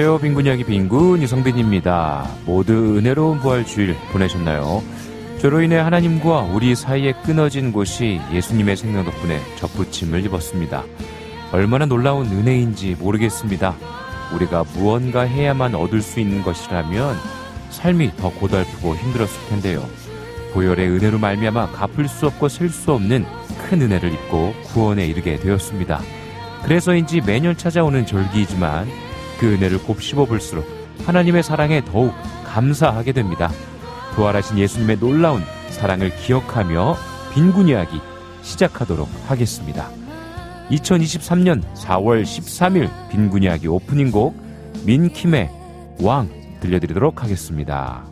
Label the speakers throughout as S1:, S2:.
S1: 안녕하세요. 빈군 이야기 빈군 이성빈입니다. 모두 은혜로운 부활 주일 보내셨나요? 저로 인해 하나님과 우리 사이에 끊어진 곳이 예수님의 생명 덕분에 접붙임을 입었습니다. 얼마나 놀라운 은혜인지 모르겠습니다. 우리가 무언가 해야만 얻을 수 있는 것이라면 삶이 더 고달프고 힘들었을 텐데요. 보혈의 은혜로 말미암아 갚을 수 없고 셀 수 없는 큰 은혜를 입고 구원에 이르게 되었습니다. 그래서인지 매년 찾아오는 절기이지만 그 은혜를 곱씹어 볼수록 하나님의 사랑에 더욱 감사하게 됩니다. 부활하신 예수님의 놀라운 사랑을 기억하며 빈군 이야기 시작하도록 하겠습니다. 2023년 4월 13일 빈군 이야기 오프닝 곡 민킴의 왕 들려드리도록 하겠습니다.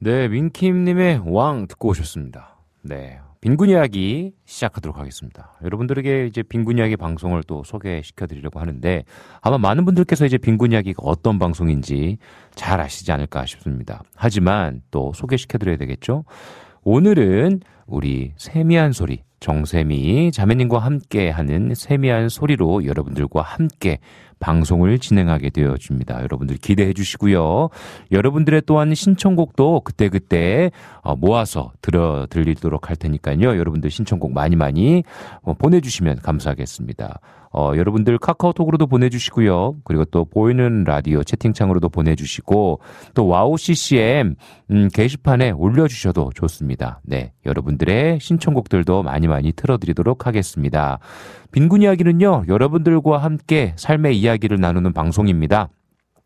S2: 네,
S3: 민킴님의 왕 듣고 오셨습니다. 네. 빈군 이야기 시작하도록 하겠습니다. 여러분들에게 이제 빈군 이야기 방송을 또 소개시켜 드리려고 하는데 아마 많은 분들께서 이제 빈군 이야기가 어떤 방송인지 잘 아시지 않을까 싶습니다. 하지만 또 소개시켜 드려야 되겠죠? 오늘은 우리 세미한 소리, 정세미 자매님과 함께 하는 세미한 소리로 여러분들과 함께 방송을 진행하게 되어집니다. 여러분들 기대해 주시고요. 여러분들의 또한 신청곡도 그때그때 어, 모아서 틀어 드리도록 할 테니까요. 여러분들 신청곡 많이 많이 어, 보내주시면 감사하겠습니다. 어, 여러분들 카카오톡으로도 보내주시고요. 그리고 또 보이는 라디오 채팅창으로도 보내주시고 또 와우 CCM 음, 게시판에 올려주셔도 좋습니다. 네, 여러분들의 신청곡들도 많이 많이 틀어드리도록 하겠습니다. 빈군 이야기는요, 여러분들과 함께 삶의 이야기를 나누는 방송입니다.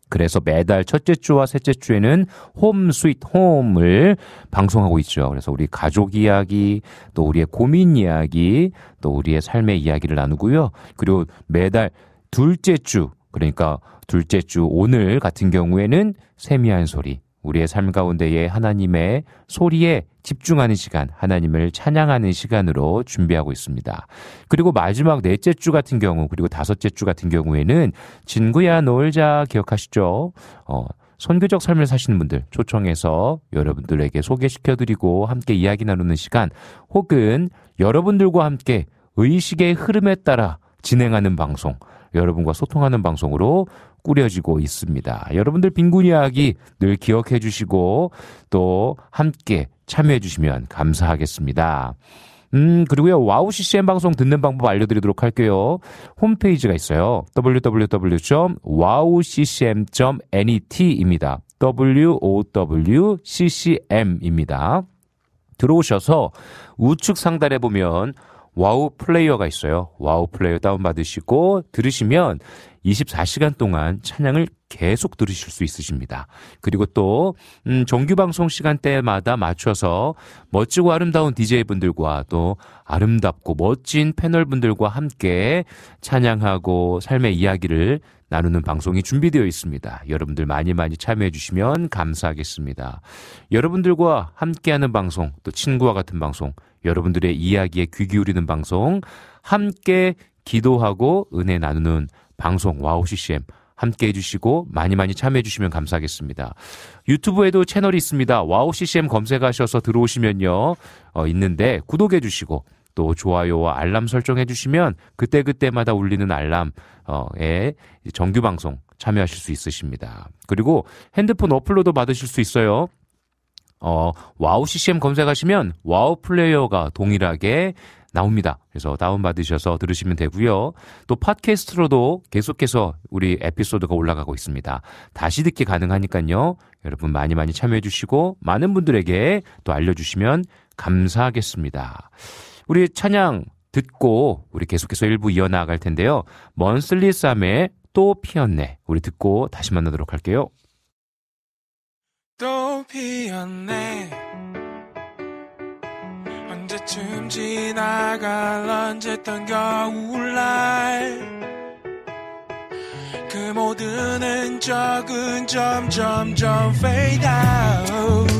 S3: 그래서 매달 첫째 주와 셋째 주에는 Home Sweet Home을 방송하고 있죠. 그래서 우리 가족 이야기, 또 우리의 고민 이야기, 또 우리의 삶의 이야기를 나누고요. 그리고 매달 둘째 주, 그러니까 둘째 주 오늘 같은 경우에는 세미한 소리, 우리의 삶 가운데에 하나님의 소리에 집중하는 시간, 하나님을 찬양하는 시간으로 준비하고 있습니다. 그리고 마지막 넷째 주 같은 경우, 그리고 다섯째 주 같은 경우에는 친구야 놀자 기억하시죠? 어, 선교적 삶을 사시는 분들 초청해서 여러분들에게 소개시켜드리고 함께 이야기 나누는 시간, 혹은 여러분들과 함께 의식의 흐름에 따라 진행하는 방송, 여러분과 소통하는 방송으로 꾸려지고 있습니다. 여러분들 빈군 이야기 늘 기억해 주시고 또 함께 참여해 주시면 감사하겠습니다. 음, 그리고요, 와우 CCM 방송 듣는 방법 알려드리도록 할게요. 홈페이지가 있어요. www.wowccm.net입니다. wowccm입니다. 들어오셔서 우측 상단에 보면 와우 플레이어가 있어요. 와우 플레이어 다운받으시고 들으시면 24시간 동안 찬양을 계속 들으실 수 있으십니다. 그리고 또 음, 정규 방송 시간대마다 맞춰서 멋지고 아름다운 DJ분들과 또 아름답고 멋진 패널분들과 함께 찬양하고 삶의 이야기를 나누는 방송이 준비되어 있습니다. 여러분들 많이 많이 참여해 주시면 감사하겠습니다. 여러분들과 함께하는 방송, 또 친구와 같은 방송, 여러분들의 이야기에 귀 기울이는 방송, 함께 기도하고 은혜 나누는 방송 와우 CCM 함께 해주시고 많이 많이 참여해주시면 감사하겠습니다. 유튜브에도 채널이 있습니다. 와우 CCM 검색하셔서 들어오시면요 어, 있는데 구독해주시고 또 좋아요와 알람 설정해주시면 그때그때마다 울리는 알람에 정규 방송 참여하실 수 있으십니다. 그리고 핸드폰 어플로도 받으실 수 있어요. 어, WOW CCM 검색하시면 WOW 플레이어가 동일하게 나옵니다. 그래서 다운받으셔서 들으시면 되고요. 또 팟캐스트로도 계속해서 우리 에피소드가 올라가고 있습니다. 다시 듣기 가능하니까요. 여러분 많이 많이 참여해 주시고 많은 분들에게 또 알려주시면 감사하겠습니다. 우리 찬양 듣고 우리 계속해서 일부 이어나갈 텐데요. 먼슬리 쌈의 또 피었네. 우리 듣고 다시 만나도록 할게요.
S4: 또 피었네 언제쯤 지나갈 언제던 겨울날. 그 모든 흔적은 점점점 fade out.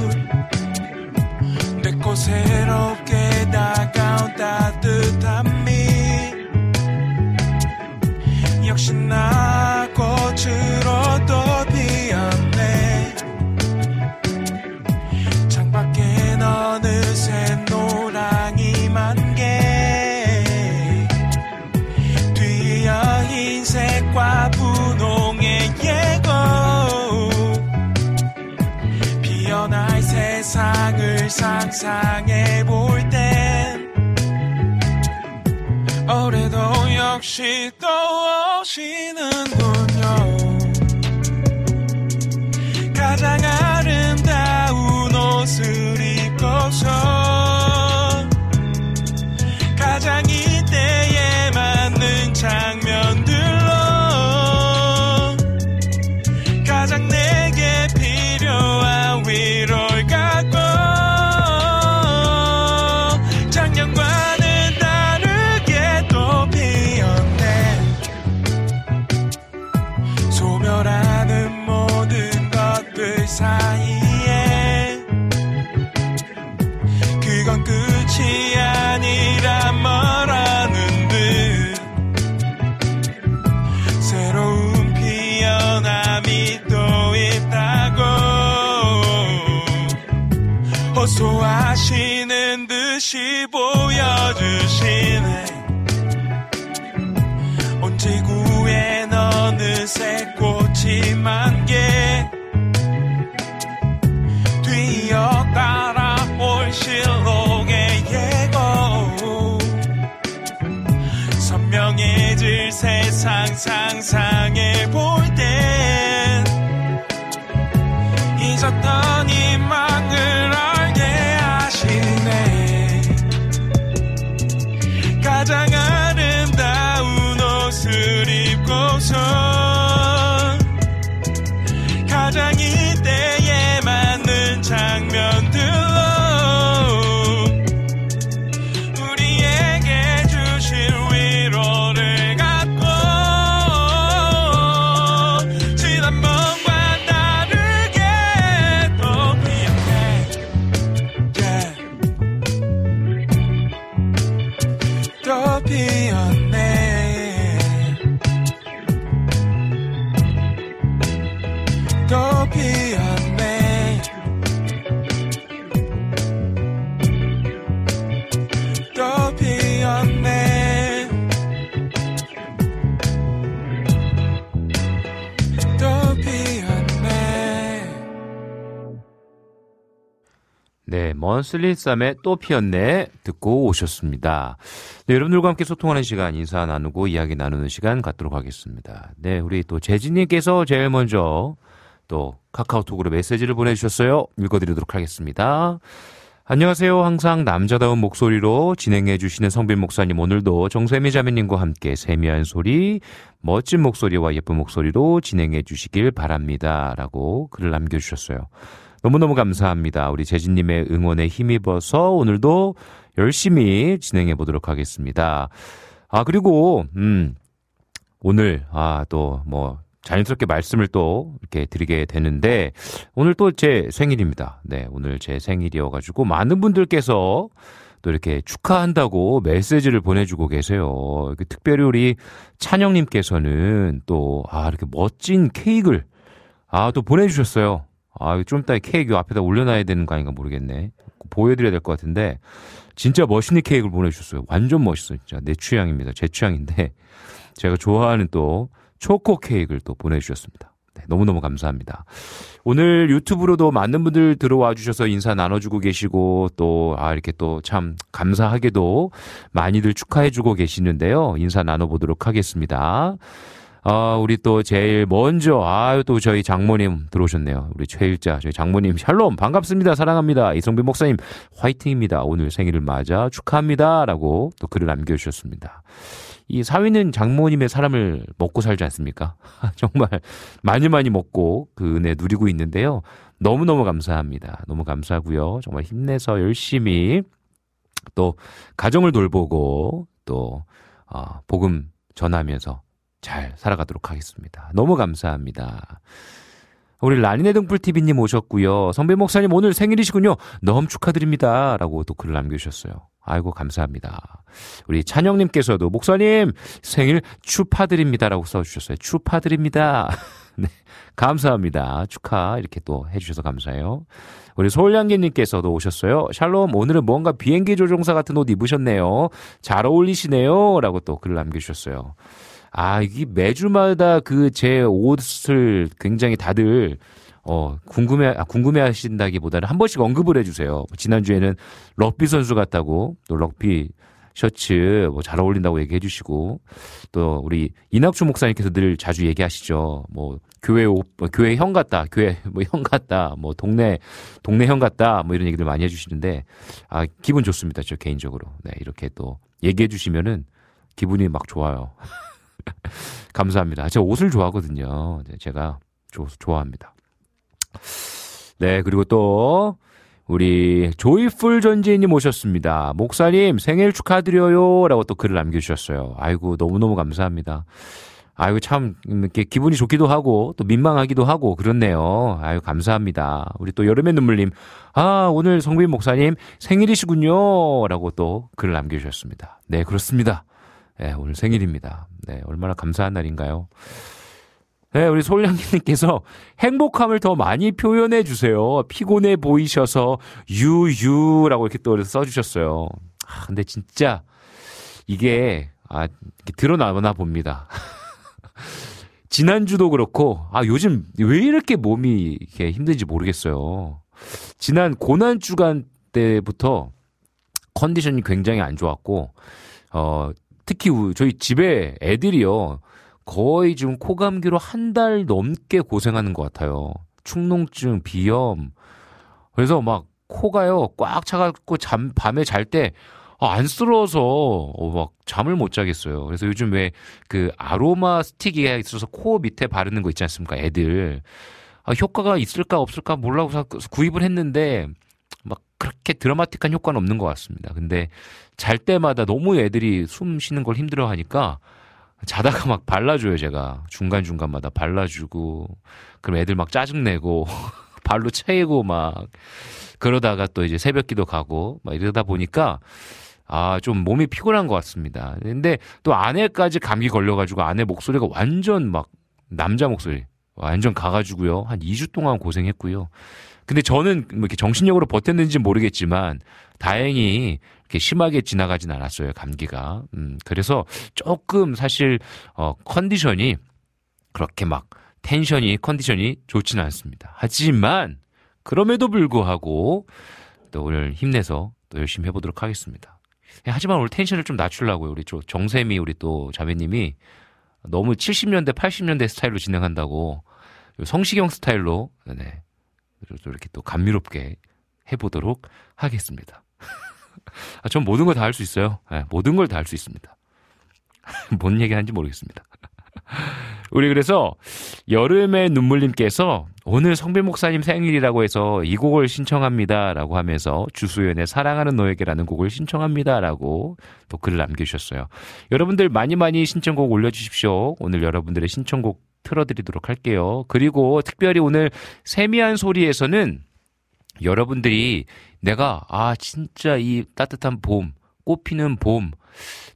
S4: 늦고 새롭게 다가온 따뜻함이. 역시나 꽃으로 또 상상해 볼 땐 올해도 역시 또 오시는군요 세상
S3: 슬리 쌈에 또 피었네 듣고 오셨습니다. 네, 여러분들과 함께 소통하는 시간, 인사 나누고 이야기 나누는 시간 갖도록 하겠습니다. 네, 우리 또 재진님께서 제일 먼저 또 카카오톡으로 메시지를 보내주셨어요. 읽어드리도록 하겠습니다. 안녕하세요. 항상 남자다운 목소리로 진행해 주시는 성빈 목사님 오늘도 정세미 자매님과 함께 세미한 소리, 멋진 목소리와 예쁜 목소리로 진행해 주시길 바랍니다. 라고 글을 남겨 주셨어요. 너무너무 감사합니다. 우리 재진님의 응원에 힘입어서 오늘도 열심히 진행해 보도록 하겠습니다. 아, 그리고, 음, 오늘, 아, 또, 뭐, 자연스럽게 말씀을 또 이렇게 드리게 되는데, 오늘 또 제 생일입니다. 네, 오늘 제 생일이어가지고, 많은 분들께서 또 이렇게 축하한다고 메시지를 보내주고 계세요. 특별히 우리 찬영님께서는 또, 아, 이렇게 멋진 케이크를, 아, 또 보내주셨어요. 아, 좀 이따 케이크 앞에다 올려놔야 되는 거 아닌가 모르겠네. 보여드려야 될 것 같은데, 진짜 멋있는 케이크를 보내주셨어요. 완전 멋있어요. 진짜 내 취향입니다. 제 취향인데, 제가 좋아하는 또 초코 케이크를 또 보내주셨습니다. 네, 너무너무 감사합니다. 오늘 유튜브로도 많은 분들 들어와 주셔서 인사 나눠주고 계시고, 또, 아, 이렇게 또 참 감사하게도 많이들 축하해주고 계시는데요. 인사 나눠보도록 하겠습니다. 아, 우리 또 제일 먼저, 아유, 또 저희 장모님 들어오셨네요. 우리 최일자, 저희 장모님, 샬롬, 반갑습니다. 사랑합니다. 이성빈 목사님, 화이팅입니다. 오늘 생일을 맞아 축하합니다. 라고 또 글을 남겨주셨습니다. 이 사위는 장모님의 사람을 먹고 살지 않습니까? 정말 많이 많이 먹고 그 은혜 누리고 있는데요. 너무너무 감사합니다. 너무 감사하고요. 정말 힘내서 열심히 또 가정을 돌보고 또, 어, 복음 전하면서 잘 살아가도록 하겠습니다. 너무 감사합니다. 우리 라니네 등불TV님 오셨고요. 성배 목사님 오늘 생일이시군요. 너무 축하드립니다. 라고 또 글을 남겨주셨어요. 아이고, 감사합니다. 우리 찬영님께서도 목사님 생일 축하드립니다. 라고 써주셨어요. 축하드립니다. 네, 감사합니다. 축하 이렇게 또 해주셔서 감사해요. 우리 소울양기님께서도 오셨어요. 샬롬, 오늘은 뭔가 비행기 조종사 같은 옷 입으셨네요. 잘 어울리시네요. 라고 또 글을 남겨주셨어요. 아, 이게 매주마다 그 제 옷을 굉장히 다들 어, 궁금해, 아, 궁금해 하신다기 보다는 한 번씩 언급을 해주세요. 지난주에는 럭비 선수 같다고, 또 럭비 셔츠 뭐 잘 어울린다고 얘기해 주시고, 또 우리 이낙주 목사님께서 늘 자주 얘기하시죠. 뭐, 교회 옷, 뭐 교회 형 같다, 교회 뭐 형 같다, 뭐 동네, 동네 형 같다, 뭐 이런 얘기들 많이 해 주시는데, 아, 기분 좋습니다. 저 개인적으로. 네, 이렇게 또 얘기해 주시면은 기분이 막 좋아요. 감사합니다. 제가 옷을 좋아하거든요. 네, 제가 조, 좋아합니다. 네, 그리고 또, 우리 조이풀 전지인님 오셨습니다. 목사님 생일 축하드려요. 라고 또 글을 남겨주셨어요. 아이고, 너무 너무 감사합니다. 아이고, 참, 이렇게 기분이 좋기도 하고, 또 민망하기도 하고, 그렇네요. 아유, 감사합니다. 우리 또 여름의 눈물님, 아, 오늘 성빈 목사님 생일이시군요. 라고 또 글을 남겨주셨습니다. 네, 그렇습니다. 네, 오늘 생일입니다. 네, 얼마나 감사한 날인가요? 네, 우리 솔량님께서 행복함을 더 많이 표현해 주세요. 피곤해 보이셔서 유유라고 이렇게 또 써주셨어요. 아, 근데 진짜 이게 아 드러나나 봅니다. 지난주도 그렇고 아 요즘 왜 이렇게 몸이 이렇게 힘든지 모르겠어요. 지난 고난 주간 때부터 컨디션이 굉장히 안 좋았고 어 특히 저희 집에 애들이요. 거의 지금 코감기로 한 달 넘게 고생하는 것 같아요. 축농증, 비염. 그래서 막 코가요 꽉 차갖고 잠 밤에 잘때 아, 안쓰러워서 어, 막 잠을 못 자겠어요. 그래서 요즘 왜 그 아로마 스틱이 있어서 코 밑에 바르는 거 있지 않습니까? 애들 아, 효과가 있을까 없을까 몰라서 구입을 했는데 막 그렇게 드라마틱한 효과는 없는 것 같습니다. 근데 잘 때마다 너무 애들이 숨 쉬는 걸 힘들어 하니까 자다가 막 발라줘요, 제가. 중간중간마다 발라주고, 그럼 애들 막 짜증내고, 발로 채이고 막, 그러다가 또 이제 새벽 기도 가고, 막 이러다 보니까, 아, 좀 몸이 피곤한 것 같습니다. 근데 또 아내까지 감기 걸려가지고 아내 목소리가 완전 막, 남자 목소리, 완전 가가지고요. 한 2주 동안 고생했고요. 근데 저는 뭐 이렇게 정신력으로 버텼는지 모르겠지만, 다행히 이렇게 심하게 지나가진 않았어요, 감기가. 음, 그래서 조금 사실, 어, 컨디션이 그렇게 막 텐션이, 컨디션이 좋지는 않습니다. 하지만, 그럼에도 불구하고 또 오늘 힘내서 또 열심히 해보도록 하겠습니다. 예, 하지만 오늘 텐션을 좀 낮추려고요. 우리 정샘이 우리 또 자매님이 너무 70년대, 80년대 스타일로 진행한다고 성시경 스타일로 네. 이렇게 또 감미롭게 해보도록 하겠습니다. 아, 전 모든 걸 다 할 수 있어요. 네, 모든 걸 다 할 수 있습니다. 뭔 얘기 하는지 모르겠습니다. 우리 그래서 여름의 눈물님께서 오늘 성빈 목사님 생일이라고 해서 이 곡을 신청합니다라고 하면서 주수연의 사랑하는 너에게라는 곡을 신청합니다라고 또 글을 남겨주셨어요. 여러분들 많이 많이 신청곡 올려주십시오. 오늘 여러분들의 신청곡 틀어드리도록 할게요. 그리고 특별히 오늘 세미한 소리에서는 여러분들이 내가 아 진짜 이 따뜻한 봄, 꽃피는 봄,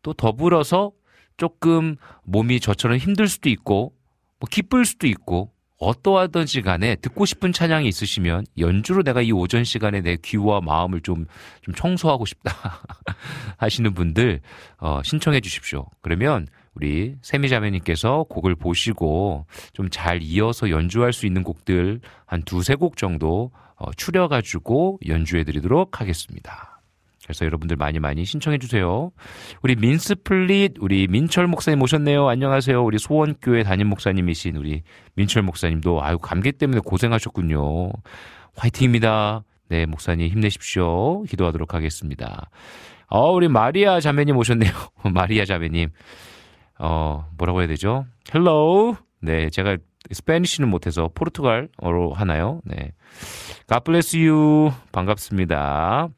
S3: 또 더불어서 조금 몸이 저처럼 힘들 수도 있고 뭐 기쁠 수도 있고 어떠하든지 간에 듣고 싶은 찬양이 있으시면 연주로 내가 이 오전 시간에 내 귀와 마음을 좀, 좀 청소하고 싶다 하시는 분들, 어, 신청해 주십시오. 그러면 우리 세미 자매님께서 곡을 보시고 좀 잘 이어서 연주할 수 있는 곡들 한 두세 곡 정도 어, 추려가지고 연주해 드리도록 하겠습니다. 그래서 여러분들 많이 많이 신청해 주세요. 우리 민스플릿 우리 민철 목사님 오셨네요. 안녕하세요. 우리 소원교회 담임 목사님이신 우리 민철 목사님도 아유 감기 때문에 고생하셨군요. 화이팅입니다. 네, 목사님 힘내십시오. 기도하도록 하겠습니다. 어, 우리 마리아 자매님 오셨네요. 마리아 자매님. 어, 뭐라고 해야 되죠? Hello. 네, 제가 Spanish는 못해서 포르투갈어로 하나요? 네. God bless you. 반갑습니다.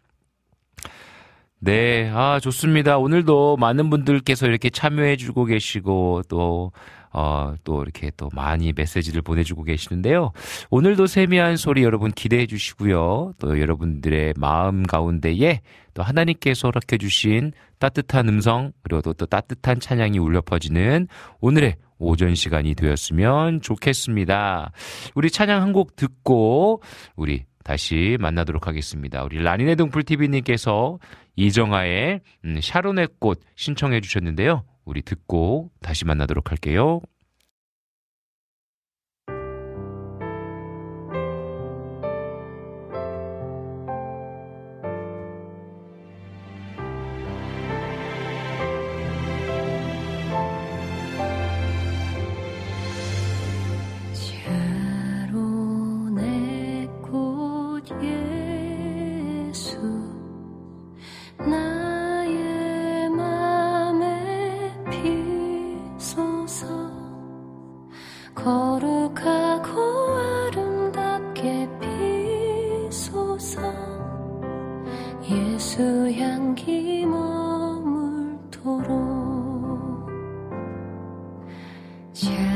S3: 네, 아, 좋습니다. 오늘도 많은 분들께서 이렇게 참여해 주고 계시고, 또, 어, 또 이렇게 또 많이 메시지를 보내주고 계시는데요. 오늘도 세미한 소리 여러분 기대해 주시고요. 또 여러분들의 마음 가운데에 또 하나님께서 허락해 주신 따뜻한 음성, 그리고 또, 또 따뜻한 찬양이 울려 퍼지는 오늘의 오전 시간이 되었으면 좋겠습니다. 우리 찬양 한 곡 듣고, 우리 다시 만나도록 하겠습니다. 우리 라니네 등불TV님께서 이정아의 음, 샤론의 꽃 신청해 주셨는데요. 우리 듣고 다시 만나도록 할게요.
S5: 어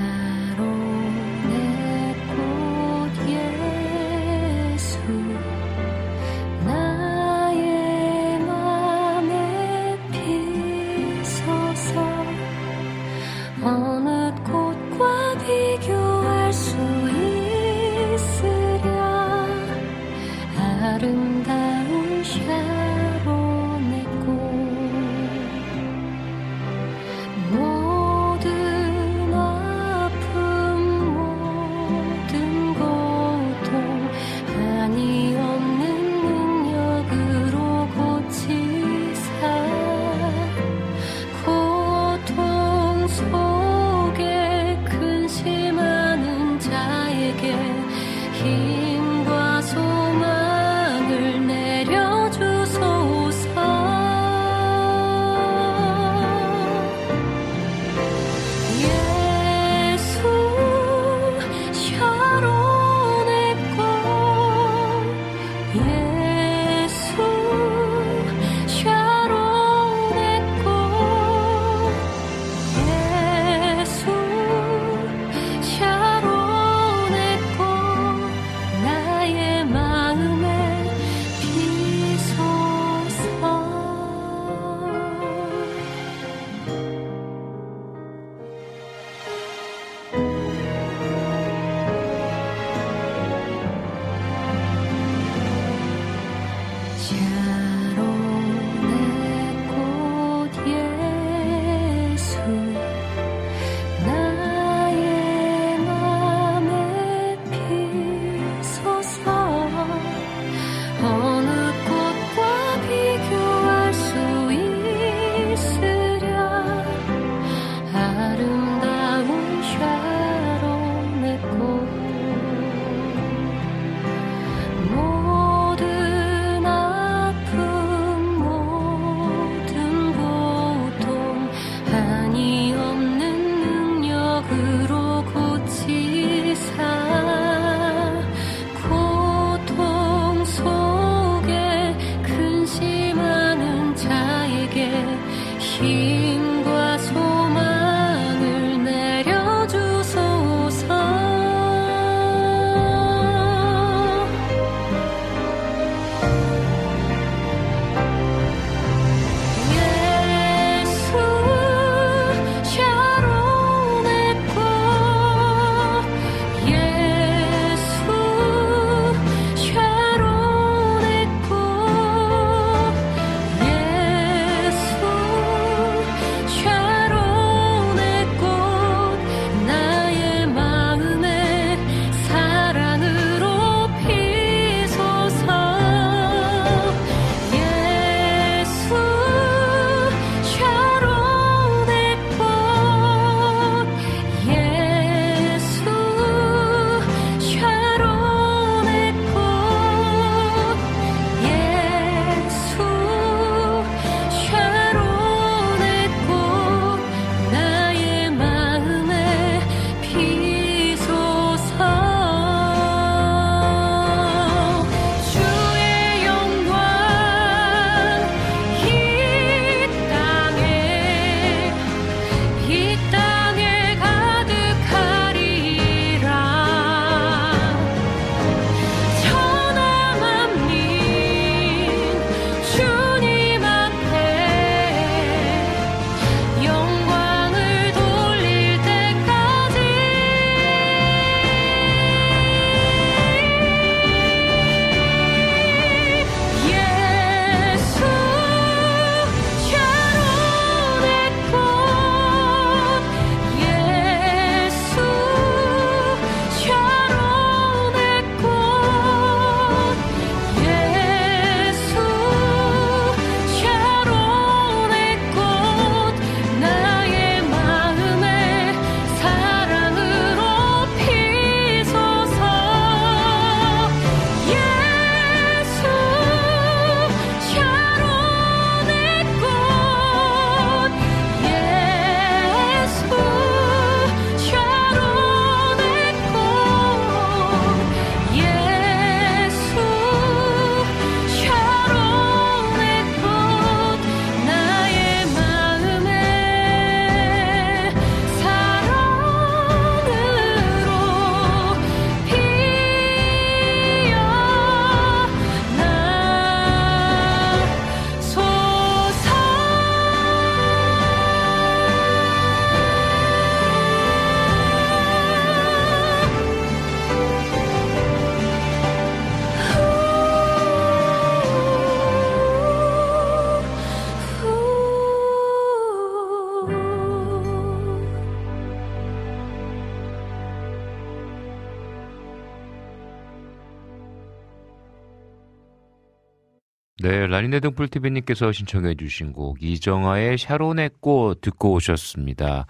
S3: 네, 라니네 등불TV님께서 신청해 주신 곡, 이정아의 샤론의 꽃 듣고 오셨습니다.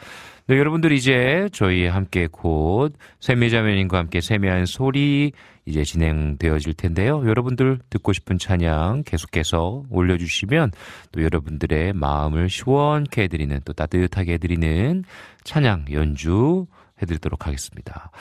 S3: 네, 여러분들 이제 저희 함께 곧 세미자매님과 함께 세미한 소리 이제 진행되어질 텐데요. 여러분들 듣고 싶은 찬양 계속해서 올려주시면 또 여러분들의 마음을 시원케 해드리는 또 따뜻하게 해드리는 찬양 연주 해드리도록 하겠습니다.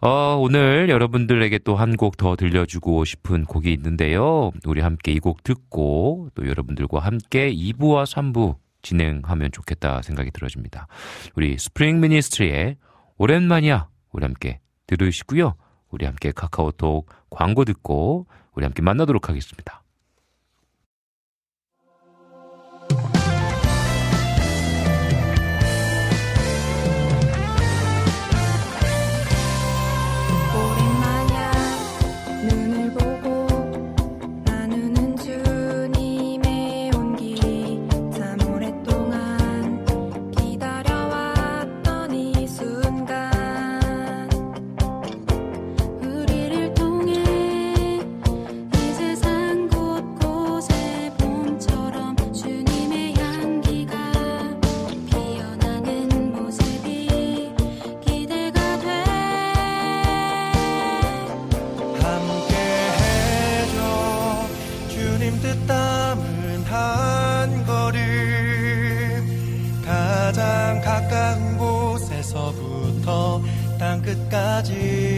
S3: 어, 오늘 여러분들에게 또 한 곡 더 들려주고 싶은 곡이 있는데요. 우리 함께 이 곡 듣고 또 여러분들과 함께 2부와 3부 진행하면 좋겠다 생각이 들어집니다. 우리 스프링 미니스트리의 오랜만이야. 우리 함께 들으시고요. 우리 함께 카카오톡 광고 듣고 우리 함께 만나도록 하겠습니다.
S6: 끝까지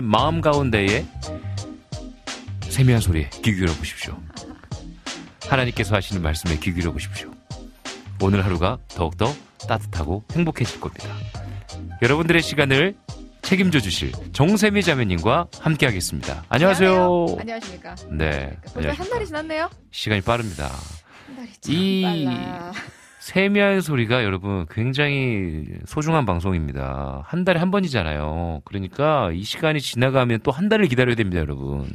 S3: 마음 가운데에 세미한 소리에 귀 기울여 보십시오. 하나님께서 하시는 말씀에 귀 기울여 보십시오. 오늘 하루가 더욱더 따뜻하고 행복해질 겁니다. 여러분들의 시간을 책임져 주실 정세미 자매님과 함께 하겠습니다. 안녕하세요.
S7: 안녕하십니까.
S3: 네.
S7: 벌써
S3: 안녕하십니까.
S7: 한 달이 지났네요.
S3: 시간이 빠릅니다.
S7: 한 달이 참
S3: 이-
S7: 빨라.
S3: 세미한 소리가 여러분 굉장히 소중한 방송입니다. 한 달에 한 번이잖아요. 그러니까 이 시간이 지나가면 또 한 달을 기다려야 됩니다, 여러분.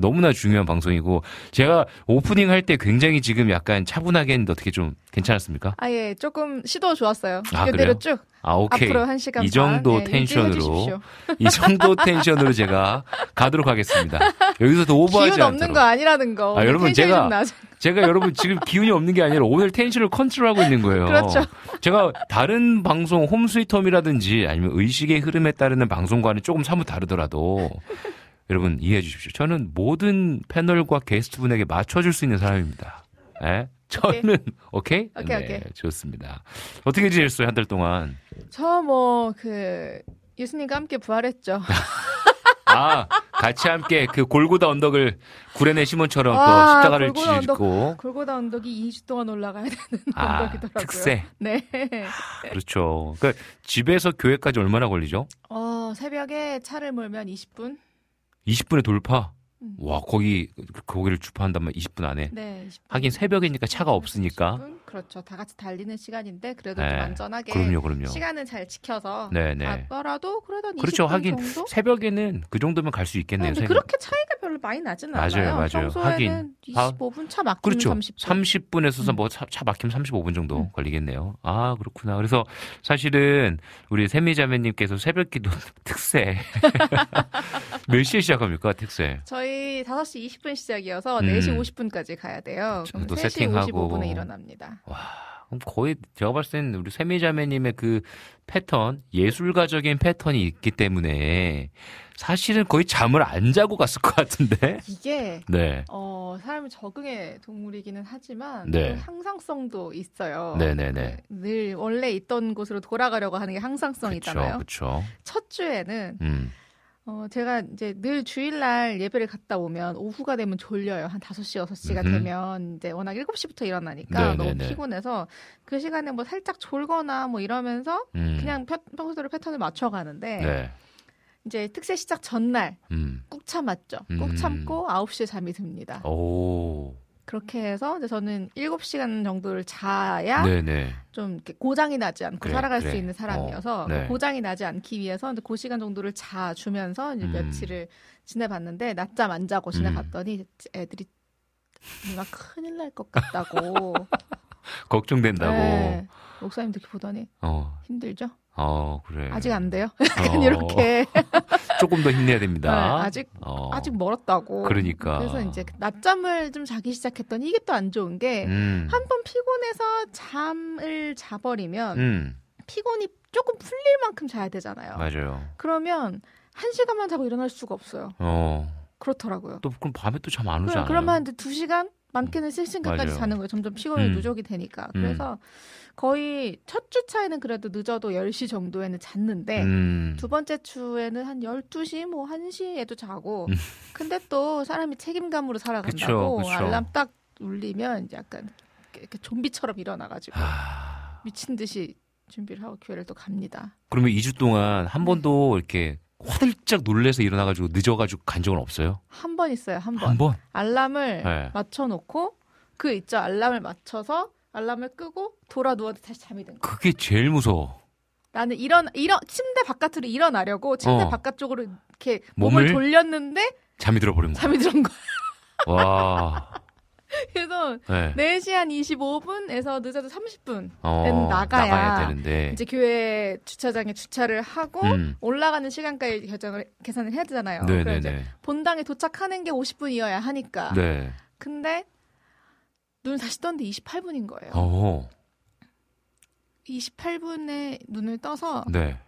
S3: 너무나 중요한 방송이고 제가 오프닝 할 때 굉장히 지금 약간 차분하게 했는데 어떻게 좀 괜찮았습니까?
S7: 아 예 조금 시도 좋았어요.
S3: 아,
S7: 그대로
S3: 그래요?
S7: 쭉
S3: 아, 오케이.
S7: 앞으로 한 시간
S3: 이 정도
S7: 반, 네,
S3: 텐션으로
S7: 유지해 주십시오.
S3: 이 정도 텐션으로 제가 가도록 하겠습니다. 여기서 더 오버하지
S7: 기운 없는
S3: 않도록.
S7: 거 아니라는 거.
S3: 아, 여러분, 제가. 제가 여러분 지금 기운이 없는 게 아니라 오늘 텐션을 컨트롤하고 있는 거예요.
S7: 그렇죠.
S3: 제가 다른 방송 홈스위트홈이라든지 아니면 의식의 흐름에 따르는 방송과는 조금 사뭇 다르더라도 여러분 이해해 주십시오. 저는 모든 패널과 게스트분에게 맞춰줄 수 있는 사람입니다. 예? 저는 오케이?
S7: 오케이,
S3: 네,
S7: 오케이.
S3: 좋습니다. 어떻게 지냈어요 한 달 동안?
S7: 저 뭐 그 예수님과 함께 부활했죠.
S3: 아 같이 함께 그 골고다 언덕을 구레네 시몬처럼 또
S7: 아,
S3: 십자가를
S7: 골고다 언덕. 골고다 언덕이 2주 동안 올라가야 되는
S3: 아
S7: 언덕이더라고요.
S3: 특세
S7: 네.
S3: 그렇죠. 그러니까 집에서 교회까지 얼마나 걸리죠?
S7: 어, 새벽에 차를 몰면 20분?
S3: 20분에 돌파.
S7: 음.
S3: 와 거기 거기를 주파한단 말 20분 안에.
S7: 네, 20분.
S3: 하긴 새벽이니까 차가 없으니까.
S7: 20분? 그렇죠. 다 같이 달리는 시간인데 그래도
S3: 네.
S7: 좀 안전하게
S3: 그럼요, 그럼요.
S7: 시간은 잘 지켜서
S3: 네네.
S7: 가더라도 그래도 한 20분
S3: 그렇죠. 하긴
S7: 정도?
S3: 새벽에는 그 정도면 갈 수 있겠네요. 새벽.
S7: 그렇게 차이가 별로 많이 나진
S3: 맞아요,
S7: 않아요.
S3: 맞아요.
S7: 평소에는
S3: 하긴. 아,
S7: 25분 차 막히면
S3: 그렇죠.
S7: 30분.
S3: 30분에서
S7: 음.
S3: 뭐차 차 막히면 35분 정도
S7: 음.
S3: 걸리겠네요. 아, 그렇구나. 그래서 사실은 우리 세미자매님께서 새벽 기도 특세. 몇 시에 시작합니까, 특세?
S7: 저희 5시 20분 시작이어서
S3: 음.
S7: 4시 50분까지 가야 돼요.
S3: 좀
S7: 그럼
S3: 또
S7: 3시
S3: 세팅하고.
S7: 55분에 일어납니다.
S3: 그럼 거의 제가 봤을 때는 우리 세미자매님의 그 패턴, 예술가적인 패턴이 있기 때문에 사실은 거의 잠을 안 자고 갔을 것 같은데.
S7: 이게
S3: 네.
S7: 어, 사람이 적응의 동물이기는 하지만
S3: 네.
S7: 또 항상성도 있어요.
S3: 네네네.
S7: 그늘 원래 있던 곳으로 돌아가려고 하는 게 항상성이잖아요.
S3: 그렇죠.
S7: 첫 주에는
S3: 음,
S7: 어, 제가 이제 늘 주일날 예배를 갔다 오면 오후가 되면 졸려요. 한 5시, 6시가
S3: 음흠.
S7: 되면 이제 워낙 7시부터 일어나니까
S3: 네,
S7: 너무
S3: 네, 네.
S7: 피곤해서 그 시간에 뭐 살짝 졸거나 뭐 이러면서
S3: 음.
S7: 그냥 평- 평소대로 패턴을 맞춰가는데
S3: 네.
S7: 이제 특세 시작 전날
S3: 음.
S7: 꾹 참았죠.
S3: 음.
S7: 꾹 참고 9시에 잠이 듭니다.
S3: 오.
S7: 그렇게 해서 이제 저는 7시간 정도를 자야
S3: 네네.
S7: 좀 이렇게 고장이 나지 않고
S3: 그래,
S7: 살아갈
S3: 그래.
S7: 수 있는 사람이어서
S3: 어, 네.
S7: 고장이 나지 않기 위해서 이제 그 시간 정도를 자 주면서 이제
S3: 음.
S7: 며칠을 지내봤는데 낮잠 안 자고 지내봤더니 애들이 누나 큰일 날 것 같다고
S3: 걱정된다고.
S7: 네. 이렇게 보더니
S3: 어.
S7: 힘들죠?
S3: 어, 그래.
S7: 아직 안 돼요? 약간
S3: 어.
S7: 이렇게
S3: 조금 더 힘내야 됩니다.
S7: 네, 아직
S3: 어.
S7: 아직 멀었다고.
S3: 그러니까.
S7: 그래서 이제 낮잠을 좀 자기 시작했더니 이게 또 안 좋은 게
S3: 음.
S7: 한번 피곤해서 잠을 자버리면
S3: 음.
S7: 피곤이 조금 풀릴 만큼 자야 되잖아요.
S3: 맞아요.
S7: 그러면 한 시간만 자고 일어날 수가 없어요.
S3: 어.
S7: 그렇더라고요.
S3: 또 그럼 밤에 또 잠안 않아요?
S7: 그러면 한 두 시간 많게는 3시간까지
S3: 맞아요.
S7: 자는 거예요. 점점 피곤이
S3: 음.
S7: 누적이 되니까.
S3: 음.
S7: 그래서 거의 첫 주 차에는 그래도 늦어도 10시 정도에는 잤는데
S3: 음.
S7: 두 번째 주에는 한 12시 뭐 1시에도 자고
S3: 음.
S7: 근데 또 사람이 책임감으로
S3: 그쵸,
S7: 살아간다고
S3: 그쵸.
S7: 알람 딱 울리면 약간 이렇게 좀비처럼 일어나 가지고
S3: 아,
S7: 미친 듯이 준비를 하고 교회를 또 갑니다.
S3: 그러면 2주 동안 한 번도 이렇게 화들짝 놀래서 일어나가지고 늦어가지고 간 적은 없어요?
S7: 한 번 있어요, 한 번.
S3: 한 번?
S7: 알람을
S3: 네.
S7: 맞춰놓고 그 있죠 알람을 맞춰서 알람을 끄고 돌아 누워도 다시 잠이 든 거.
S3: 그게 제일 무서워.
S7: 나는 일어나 일어 침대 바깥으로 일어나려고 침대
S3: 어.
S7: 바깥쪽으로 이렇게 몸을,
S3: 몸을?
S7: 돌렸는데
S3: 잠이 들어버린 거야.
S7: 잠이 든 거야.
S3: 와.
S7: 그래서
S3: 네.
S7: 4시 한 25분에서 늦어도 30분
S3: 어,
S7: 나가야
S3: 되는데.
S7: 이제 교회 주차장에 주차를 하고
S3: 음.
S7: 올라가는 시간까지 결정을 계산을 해야 되잖아요. 그래서 이제
S3: 네네네.
S7: 본당에 도착하는 게 50분이어야 하니까.
S3: 네.
S7: 근데 눈을 다시 떴는데 28분인 거예요.
S3: 어.
S7: 28분에 눈을 떠서
S3: 네.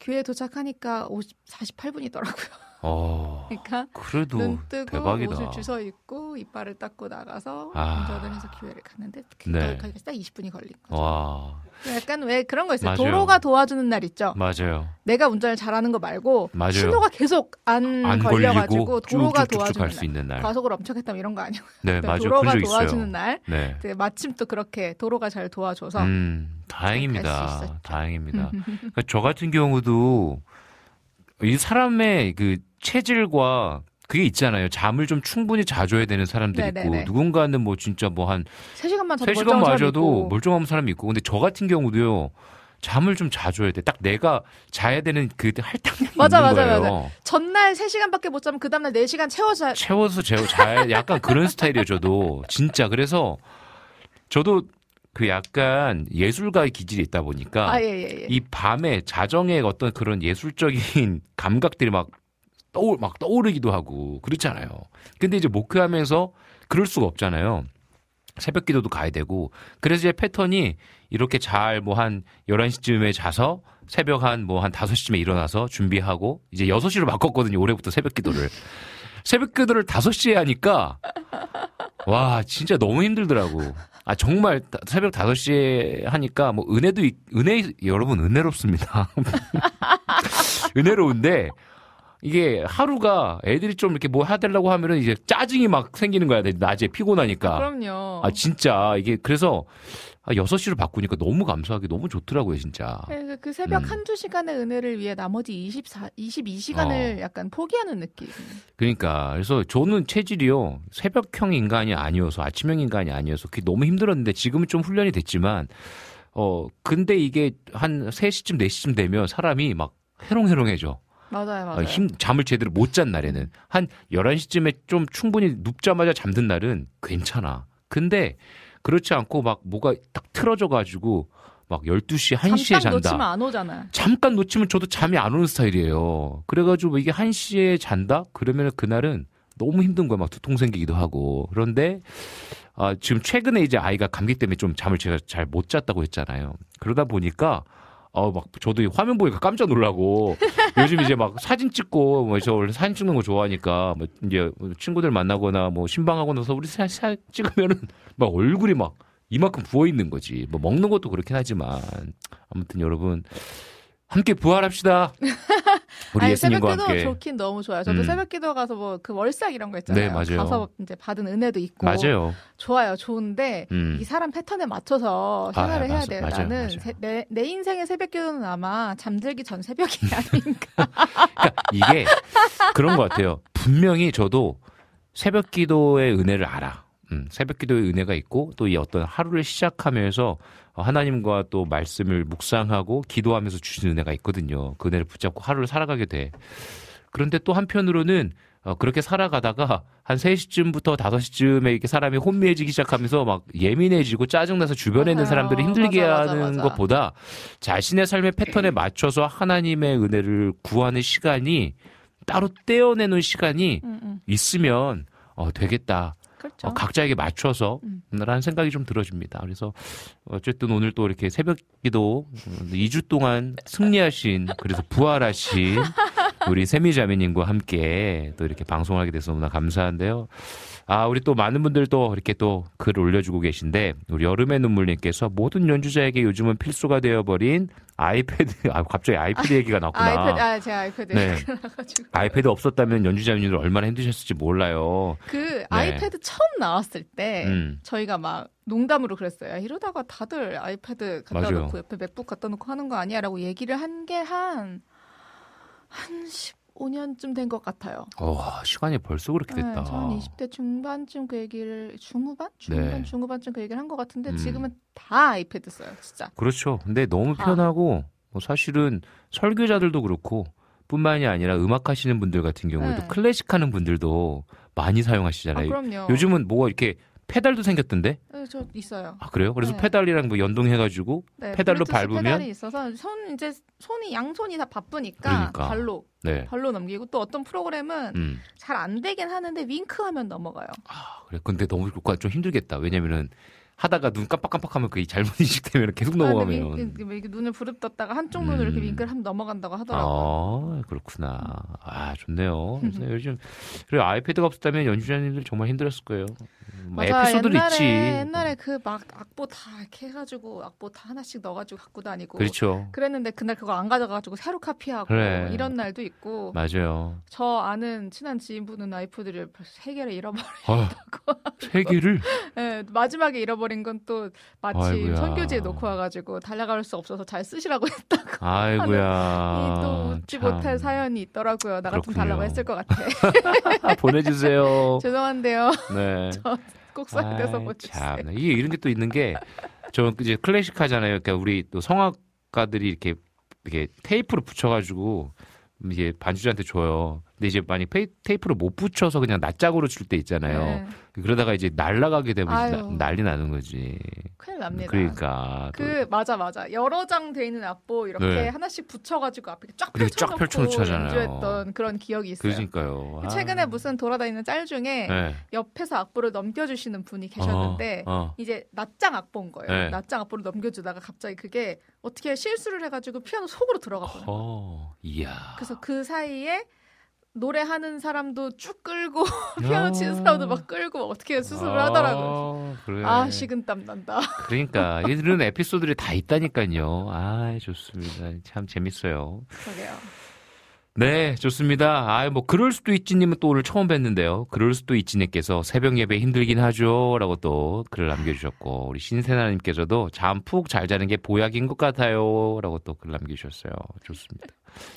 S7: 교회 도착하니까 50, 48분이더라고요.
S3: 어.
S7: 그러니까
S3: 그래도
S7: 눈 뜨고
S3: 대박이다.
S7: 옷을 주워 입고 이빨을 닦고 나가서
S3: 아.
S7: 운전을 해서 교회를 갔는데
S3: 네.
S7: 거기까지 딱 20분이 걸린 거죠.
S3: 와.
S7: 약간 왜 그런 거 있어요.
S3: 맞아요.
S7: 도로가 도와주는 날 있죠.
S3: 맞아요.
S7: 내가 운전을 잘하는 거 말고
S3: 맞아요.
S7: 신호가 계속 안,
S3: 안
S7: 걸려가지고 도로가 도와주는
S3: 갈수
S7: 날.
S3: 있는 날.
S7: 과속을 엄청 했다면 이런 거 아니고
S3: 네, 맞아요.
S7: 도로가 도와주는
S3: 있어요.
S7: 날
S3: 네.
S7: 네, 마침 또 그렇게 도로가 잘 도와줘서
S3: 음, 다행입니다. 다행입니다. 그러니까 저 같은 경우도 이 사람의 그 체질과 그게 있잖아요. 잠을 좀 충분히 자줘야 되는 사람들이 있고
S7: 네네네.
S3: 누군가는 뭐 진짜 뭐 한
S7: 3시간만 자도
S3: 3시간
S7: 멀쩡한 사람이
S3: 마저도
S7: 있고.
S3: 멀쩡한 사람이 있고 근데 저 같은 경우도요. 잠을 좀 자줘야 돼. 딱 내가 자야 되는 그 할당량이
S7: 맞아,
S3: 있는
S7: 맞아,
S3: 거예요.
S7: 전날 3시간밖에 못 자면 그 다음날 4시간 채워자
S3: 채워서 재워 자야 약간 그런 스타일이에요. 저도 진짜 그래서 저도 그 약간 예술가의 기질이 있다 보니까
S7: 아, 예, 예, 예.
S3: 이 밤에 자정의 어떤 그런 예술적인 감각들이 막 떠올 막 떠오르기도 하고 그렇잖아요. 근데 이제 목회하면서 그럴 수가 없잖아요. 새벽 기도도 가야 되고 그래서 이제 패턴이 이렇게 잘 뭐 한 11시쯤에 자서 새벽 한 뭐 한 5시쯤에 일어나서 준비하고 이제 6시로 바꿨거든요. 올해부터 새벽 기도를. 새벽 기도를 5시에 하니까 와, 진짜 너무 힘들더라고. 아, 정말 다- 새벽 5시에 하니까 뭐 은혜도 있- 은혜 여러분 은혜롭습니다. 은혜로운데 이게 하루가 애들이 좀 이렇게 뭐 해달라고 하면은 이제 짜증이 막 생기는 거야. 낮에 피곤하니까.
S7: 그럼요.
S3: 아, 진짜 이게 그래서 아, 6시로 바꾸니까 너무 감사하게 너무 좋더라고요, 진짜.
S7: 네, 그- 그 새벽
S3: 음.
S7: 한두 시간의 은혜를 위해 나머지 24, 22시간을
S3: 어.
S7: 약간 포기하는 느낌.
S3: 그러니까 그래서 저는 체질이요 새벽형 인간이 아니어서 아침형 인간이 아니어서 그게 너무 힘들었는데 지금은 좀 훈련이 됐지만 어 근데 이게 한 3시쯤 4시쯤 되면 사람이 막 해롱해롱해져.
S7: 맞아요, 맞아요.
S3: 어, 힘 잠을 제대로 못 잔 날에는 한 11시쯤에 좀 충분히 눕자마자 잠든 날은 괜찮아. 근데 그렇지 않고 막 뭐가 딱 틀어져 가지고 막 12시, 1시에
S7: 잠깐
S3: 잔다.
S7: 놓치면 안 오잖아.
S3: 잠깐 놓치면 저도 잠이 안 오는 스타일이에요. 그래가지고 이게 1시에 잔다? 그러면 그날은 너무 힘든 거야. 막 두통 생기기도 하고. 그런데, 아, 지금 최근에 이제 아이가 감기 때문에 좀 잠을 제가 잘 못 잤다고 했잖아요. 그러다 보니까, 어, 막, 저도 이 화면 보니까 깜짝 놀라고. 요즘 이제 막 사진 찍고, 뭐, 저 원래 사진 찍는 거 좋아하니까, 뭐, 이제 친구들 만나거나, 뭐, 신방하고 나서 우리 사진 사- 찍으면은, 막 얼굴이 막, 이만큼 부어 있는 거지. 뭐, 먹는 것도 그렇긴 하지만. 아무튼 여러분, 함께 부활합시다. 우리
S7: 아니,
S3: 예수님과
S7: 새벽기도
S3: 함께.
S7: 좋긴 너무 좋아요. 저도
S3: 음.
S7: 새벽기도 가서 뭐 그 월삭 이런 거 있잖아요.
S3: 네, 맞아요.
S7: 가서 이제 받은 은혜도 있고
S3: 맞아요.
S7: 좋아요, 좋은데
S3: 음.
S7: 이 사람 패턴에 맞춰서
S3: 아,
S7: 생활을 해야
S3: 맞아,
S7: 돼요.
S3: 맞아요,
S7: 나는
S3: 맞아요.
S7: 새- 내, 내 인생의 새벽기도는 아마 잠들기 전 새벽이 아닌가.
S3: 그러니까 이게 그런 것 같아요. 분명히 저도 새벽 기도의 은혜를 알아. 음, 새벽 기도의 은혜가 있고 또 이 어떤 하루를 시작하면서 하나님과 또 말씀을 묵상하고 기도하면서 주신 은혜가 있거든요. 그 은혜를 붙잡고 하루를 살아가게 돼. 그런데 또 한편으로는 어, 그렇게 살아가다가 한 3시쯤부터 5시쯤에 이렇게 사람이 혼미해지기 시작하면서 막 예민해지고 짜증나서 주변에 있는
S7: 맞아요.
S3: 사람들을 힘들게
S7: 맞아, 맞아,
S3: 하는
S7: 맞아.
S3: 것보다 자신의 삶의 패턴에 맞춰서 하나님의 은혜를 구하는 시간이 따로 떼어내는 시간이
S7: 음, 음.
S3: 있으면 어, 되겠다.
S7: 그렇죠.
S3: 어, 각자에게 맞춰서
S7: 음.
S3: 라는 생각이 좀 들어집니다. 그래서 어쨌든 오늘 또 이렇게 새벽 기도 2주 동안 승리하신 그래서 부활하신 우리 세미자매님과 함께 또 이렇게 방송하게 돼서 너무나 감사한데요. 아, 우리 또 많은 분들 또 이렇게 또 글 올려주고 계신데, 우리 여름의 눈물님께서 모든 연주자에게 요즘은 필수가 되어버린 아이패드, 아, 갑자기 아이패드 얘기가 나왔구나.
S7: 아이패드, 아, 제가 아이패드
S3: 네. 아이패드 없었다면 연주자님들 얼마나 힘드셨을지 몰라요.
S7: 그 아이패드 처음 나왔을 때
S3: 네. 음.
S7: 저희가 막 농담으로 그랬어요. 야, 이러다가 다들 아이패드 갖다
S3: 맞아요.
S7: 놓고 옆에 맥북 갖다 놓고 하는 거 아니야 라고 얘기를 한 게 한 한 15년쯤 된 것 같아요.
S3: 와, 시간이 벌써 그렇게 됐다.
S7: 네, 저는 20대 중반쯤 그 얘기를 중후반? 중후반
S3: 네.
S7: 중후반쯤 그 얘기를 한 것 같은데
S3: 음.
S7: 지금은 다 아이패드 써요, 진짜.
S3: 그렇죠. 근데 너무
S7: 아.
S3: 편하고 뭐 사실은 설교자들도 그렇고 뿐만이 아니라 음악 하시는 분들 같은 경우에도
S7: 네.
S3: 클래식 하는 분들도 많이
S7: 아,
S3: 사용하시잖아요.
S7: 그럼요.
S3: 요즘은 뭐가 이렇게 페달도 생겼던데?
S7: 네, 저 있어요.
S3: 아, 그래요? 그래서
S7: 네.
S3: 페달이랑 뭐 연동해가지고
S7: 네,
S3: 페달로 밟으면?
S7: 페달이 있어서 손 이제 손이 양손이 다 바쁘니까
S3: 그러니까.
S7: 발로
S3: 네.
S7: 발로 넘기고 또 어떤 프로그램은
S3: 음.
S7: 잘안 되긴 하는데 윙크하면 넘어가요.
S3: 아, 그래. 근데 너무 그거 좀 힘들겠다. 왜냐면은 하다가 눈 깜빡깜빡하면 그게 잘못 인식되면 계속
S7: 아,
S3: 넘어가면.
S7: 윙크, 이렇게 눈을 부릅떴다가 한쪽 이렇게
S3: 음.
S7: 윙크를 하면 넘어간다고 하더라고요.
S3: 아, 그렇구나. 아, 좋네요. 그래서 요즘, 그래, 아이패드가 없었다면 연주자님들 정말 힘들었을 거예요. 뭐
S7: 맞아
S3: 에피소드도
S7: 옛날에
S3: 있지.
S7: 옛날에 그 막 악보 다 이렇게 해가지고 악보 다 하나씩 넣어가지고 갖고 다니고
S3: 그렇죠.
S7: 그랬는데 그날 그거 안 가져가가지고 새로 카피하고
S3: 그래.
S7: 이런 날도 있고
S3: 맞아요.
S7: 저 아는 친한 지인분은 아이패드를 세 개를 잃어버려.
S3: 아, 세 개를?
S7: 네, 마지막에 잃어버린 건 또 마침
S3: 아이고야.
S7: 선교지에 놓고 와가지고 달려갈 수 없어서 잘 쓰시라고 했다고.
S3: 아이고야.
S7: 이또 웃지
S3: 참.
S7: 못할 사연이 있더라고요. 나 같으면. 달라고 했을 것 같아.
S3: 보내주세요.
S7: 죄송한데요.
S3: 네.
S7: 꼭 써야 돼서 못 주세요.
S3: 참. 이게 이런 게 또 있는 게, 저 이제 클래식 하잖아요. 그러니까 우리 또 성악가들이 이렇게, 이렇게 테이프로 붙여가지고, 이게 반주자한테 줘요. 근데 이제 만약 페이, 테이프를 못 붙여서 그냥 낯짝으로 줄 때 있잖아요.
S7: 네,
S3: 그러다가 이제 날아가게 되면. 나- 난리 나는 거지.
S7: 큰일 납니다.
S3: 그러니까.
S7: 또그 맞아 맞아 여러 장 돼 있는 악보 이렇게
S3: 네.
S7: 하나씩 붙여가지고 앞에 쫙 펼쳐놓고
S3: 펼쳐놓잖아요.
S7: 연주했던 그런 기억이 있어요.
S3: 그러니까요. 아.
S7: 최근에 무슨 돌아다니는 짤 중에
S3: 네.
S7: 옆에서 악보를 넘겨주시는 분이 계셨는데
S3: 어, 어.
S7: 이제 낱장 악보인 거예요.
S3: 네.
S7: 낱장 악보를 넘겨주다가 갑자기 그게 어떻게 실수를 해가지고 피아노 속으로 들어가 거예요.
S3: 어, 이야.
S7: 그래서 그 사이에 노래하는 사람도 쭉 끌고 피아노 치는 사람도 막 끌고 막 어떻게 수습을 하더라고요.
S3: 아, 그래.
S7: 아 식은땀 난다.
S3: 그러니까 이런 에피소드들이 다 있다니까요. 아, 좋습니다. 참 재밌어요.
S7: 그러게요.
S3: 네, 좋습니다. 아, 뭐 그럴 수도 있지님은 또 오늘 처음 뵀는데요. 그럴 수도 있지님께서 새벽 예배 힘들긴 하죠 라고 또 글을 남겨주셨고 우리 신세나님께서도 잠 푹 잘 자는 게 보약인 것 같아요 라고 또 글 남겨주셨어요. 좋습니다.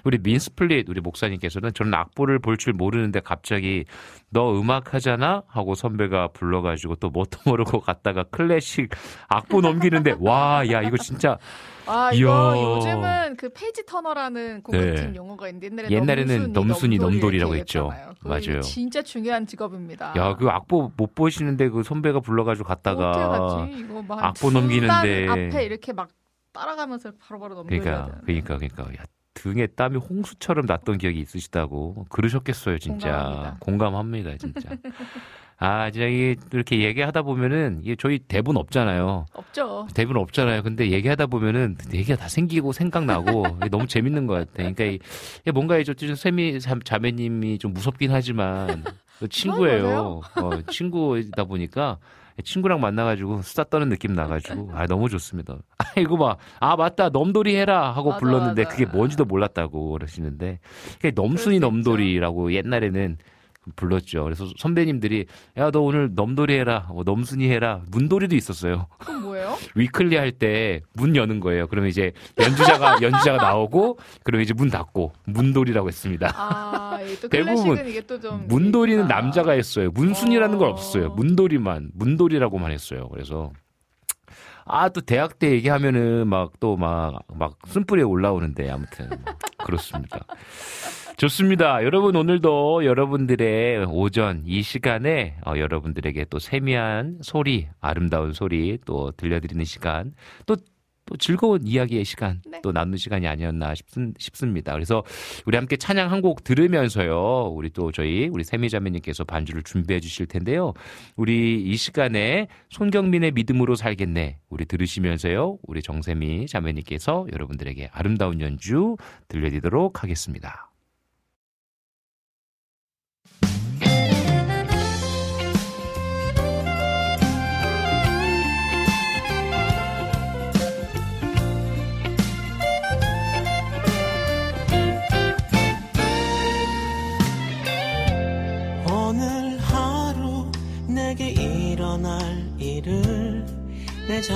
S3: 우리 민스플릿 우리 목사님께서는 저는 악보를 볼 줄 모르는데 갑자기 너 음악 하잖아 하고 선배가 불러가지고 또 뭣도 모르고 갔다가 클래식 악보 넘기는데 와 야 이거 진짜
S7: 아
S3: 이야.
S7: 이거 요즘은 그 page turner라는 고급진
S3: 네.
S7: 용어가 있는데 옛날에
S3: 옛날에 는 넘순이, 넘돌이 라고 했죠.
S7: 했잖아요. 그거
S3: 맞아요.
S7: 진짜 중요한 직업입니다.
S3: 야 그 악보 못 보시는데 그 선배가 불러가지고 갔다가 악보
S7: 두
S3: 넘기는데.
S7: 단 앞에 이렇게 막 따라가면서 바로바로 넘겨야
S3: 그러니까. 그러니까 그러니까 야, 등에 땀이 홍수처럼 났던 기억이 있으시다고 그러셨겠어요 진짜.
S7: 공감합니다.
S3: 공감합니다 진짜. 아 진짜 이게 이렇게 얘기하다 보면은 이게 저희 대본 없잖아요.
S7: 없죠.
S3: 대본 없잖아요. 근데 얘기하다 보면은 얘기가 다 생기고 생각나고 이게 너무 재밌는 것 같아. 그러니까 이- 뭔가 이제 좀 세미 자- 자매님이 좀 무섭긴 하지만 또 친구예요. 어, 친구이다 보니까 친구랑 만나가지고 수다 떠는 느낌 나가지고 아 너무 좋습니다. 아 이거 봐아 맞다 넘돌이 해라 하고
S7: 맞아,
S3: 불렀는데
S7: 맞아.
S3: 그게 뭔지도 몰랐다고 그러시는데 그게 넘순이
S7: 수
S3: 넘돌이라고 옛날에는 불렀죠. 그래서 선배님들이 야 너 오늘 넘돌이 해라, 뭐 넘순이 해라, 문돌이도 있었어요.
S7: 그건 뭐예요?
S3: 위클리 할 때 문 여는 거예요. 그러면 이제 연주자가 연주자가 나오고 그러면 이제 문 닫고 문돌이라고 했습니다.
S7: 아, 또
S3: 대부분
S7: 이게 또 좀
S3: 문돌이는 남자가 했어요. 문순이라는 건
S7: 어.
S3: 없었어요. 문돌이만 문돌이라고만 했어요. 그래서 아 또 대학 때 얘기하면은 막 또 막 막 쓴뿌리에 올라오는데 아무튼 뭐 그렇습니다. 좋습니다. 여러분 오늘도 여러분들의 오전 이 시간에 어, 여러분들에게 또 세미한 소리, 아름다운 소리 또 들려드리는 시간 또 또 즐거운 이야기의 시간
S7: 네.
S3: 또 나누는 시간이 아니었나 싶, 싶습 니다. 그래서 우리 함께 찬양 한 곡 들으면서요. 우리 또 저희 우리 세미자매님께서 반주를 준비해 주실 텐데요. 우리 이 시간에 손경민의 믿음으로 살겠네. 우리 들으시면서요. 우리 정세미 자매님께서 여러분들에게 아름다운 연주 들려드리도록 하겠습니다.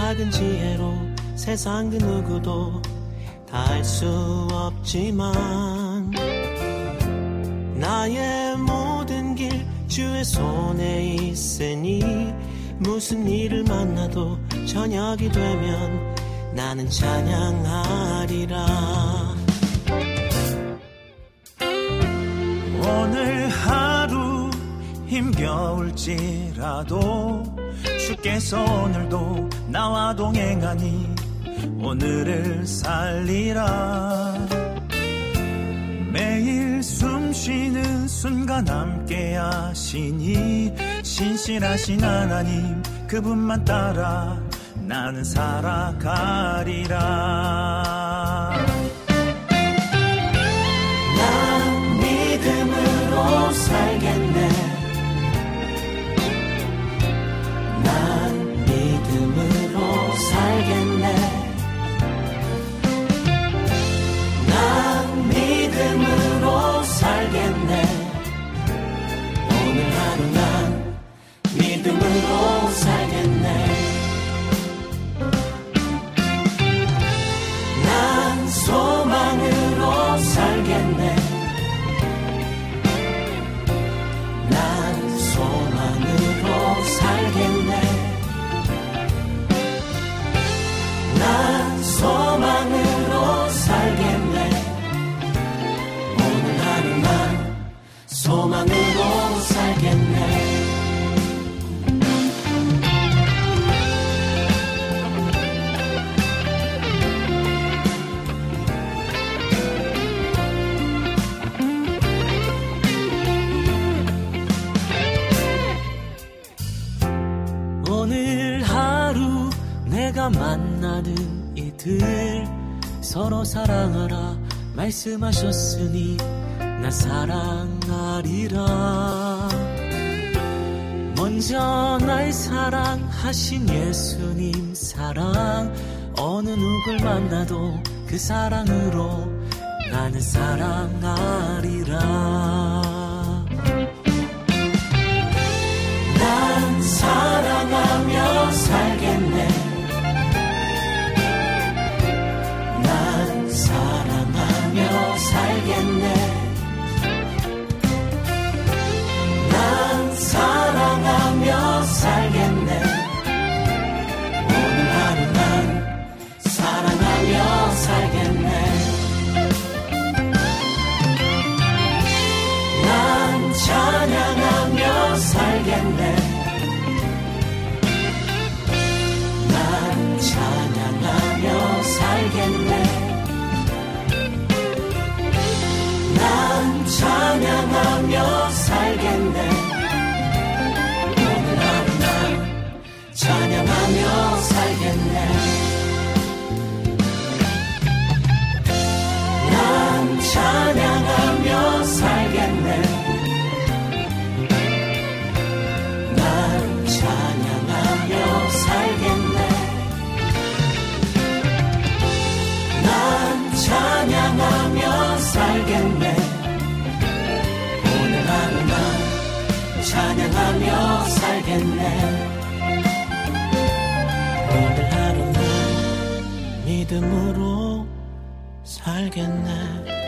S8: 작은 지혜로 세상 그 누구도 다 알 수 없지만 나의 모든 길 주의 손에 있으니 무슨 일을 만나도 저녁이 되면 나는 찬양하리라.
S9: 오늘 하루 힘겨울지라도 주께서 오늘도 나와 동행하니 오늘을 살리라. 매일 숨 쉬는 순간 함께 하시니 신실하신 하나님 그분만 따라 나는 살아가리라.
S8: 난 믿음으로 살 믿음으로 살겠네. 오늘 하루 난 믿음으로 살겠네 만나는 이들. 서로 사랑하라 말씀하셨으니 나 사랑하리라. 먼저 날 사랑하신 예수님 사랑. 어느 누굴 만나도 그 사랑으로 나는 사랑하리라. 난 사랑하며 살 살겠네. 난 찬양하며 살겠네. 난 찬양하며 살겠네. 난 찬양하며 살겠네. 오늘 하루 난 찬양하며 살겠네 믿음으로 살겠네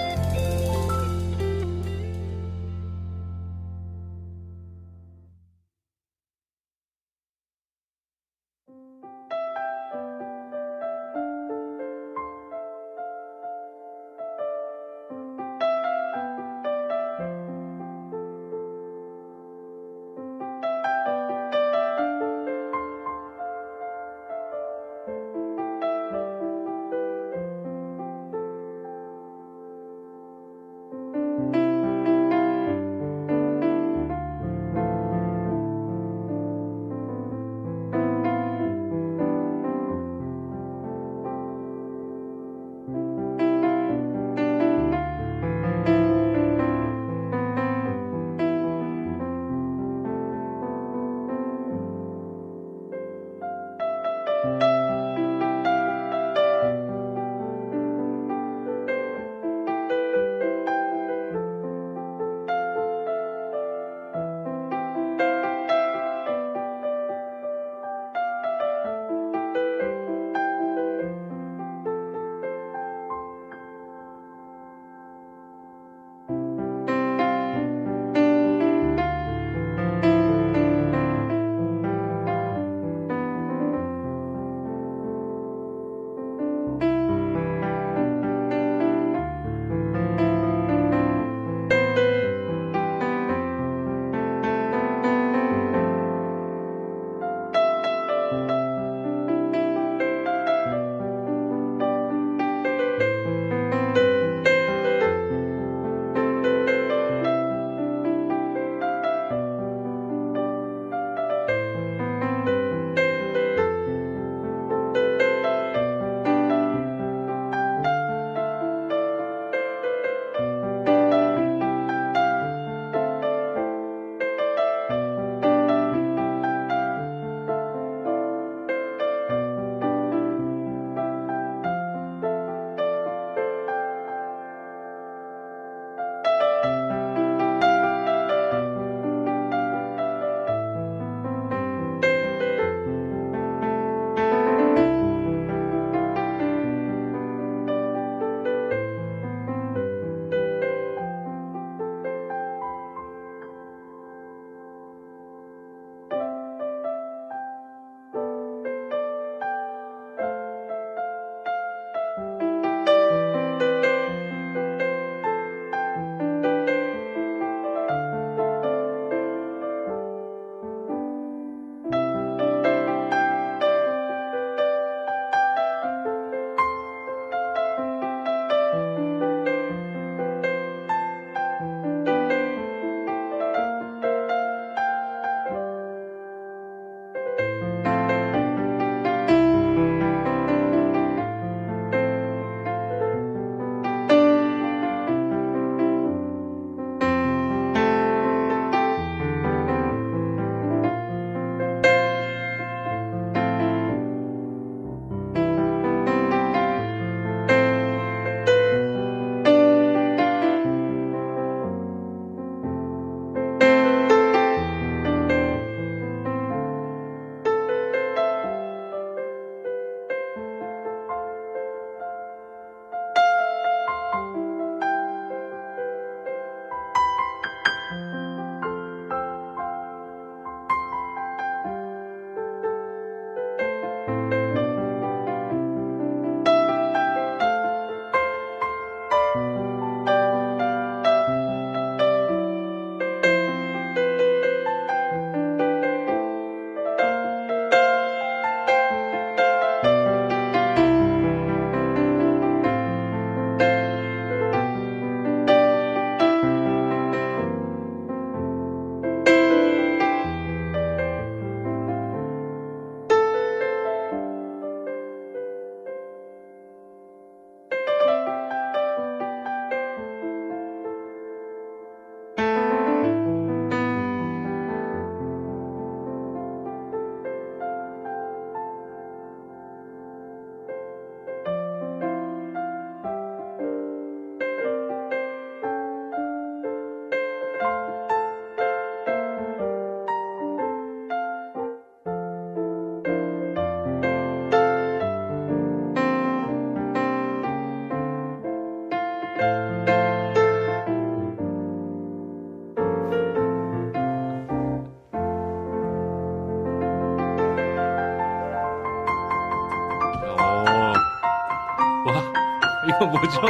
S3: 뭐죠?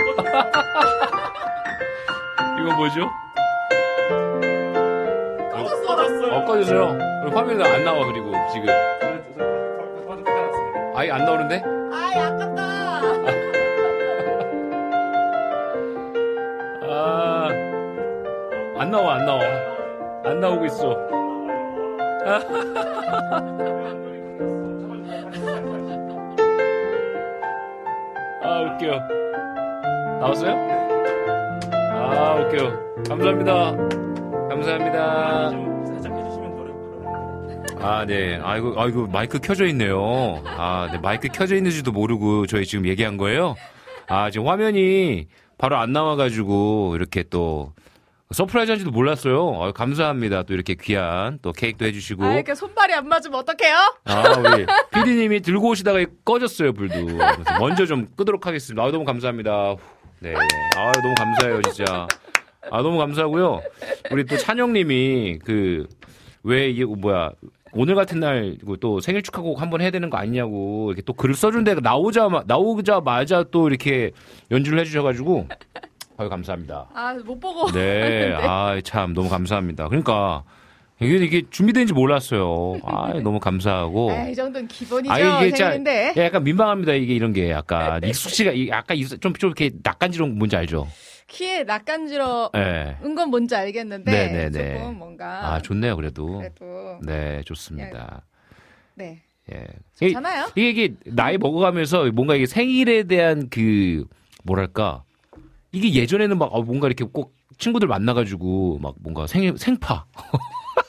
S3: 이건 뭐죠? 꺼졌어. 어, 꺼졌어요. 그리고 화면에 안 나와, 그리고 지금. 아예 안 나오는데?
S7: 아이 아깝다.
S3: 아, 안 나와, 안 나와. 안 나오고 있어. 나왔어요? 아, 웃겨. 감사합니다. 감사합니다.
S9: 살짝 해주시면 노래
S3: 아, 네. 아이고, 아이고, 마이크 켜져 있네요. 아, 네. 마이크 켜져 있는지도 모르고 저희 지금 얘기한 거예요? 아, 지금 화면이 바로 안 나와가지고 이렇게 또 surprise 한지도 몰랐어요. 아, 감사합니다. 또 이렇게 귀한 또 케이크도 해주시고.
S7: 아 이렇게 손발이 안 맞으면 어떡해요?
S3: 아, 우리 피디님이 들고 오시다가 꺼졌어요, 불도. 그래서 먼저 좀 끄도록 하겠습니다. 아, 너무 감사합니다. 네. 아, 너무 감사해요, 진짜. 아, 너무 감사하고요. 우리 또 찬영님이 그, 왜 이게 뭐야. 오늘 같은 날, 또 생일 축하곡 한번 해야 되는 거 아니냐고, 이렇게 또 글을 써준 데가 나오자, 나오자마자 또 이렇게 연주를 해주셔가지고, 아유, 감사합니다.
S7: 아 못 보고.
S3: 네, 아, 참, 너무 감사합니다. 그러니까, 이게, 이게 준비된지 몰랐어요. 아, 너무 감사하고.
S7: 에이, 이 정도는 기본이죠.
S3: 아, 이게 자-
S7: 생일인데.
S3: 야, 약간 민망합니다. 이게 이런 게 약간 익숙치가 이- 약간 이- 좀, 좀 이렇게 낯간지러운 거 뭔지 알죠?
S7: 키에 낯간지러
S3: 예.
S7: 은건 뭔지 알겠는데
S3: 네네네.
S7: 조금 뭔가
S3: 아, 좋네요, 그래도.
S7: 그래도
S3: 네, 좋습니다.
S7: 네
S3: 예.
S7: 좋잖아요.
S3: 이게, 이게 나이 먹어가면서 뭔가 이게 생일에 대한 그, 뭐랄까. 이게 예전에는 막 어, 뭔가 이렇게 꼭 친구들 만나가지고 막 뭔가 생일, 생파.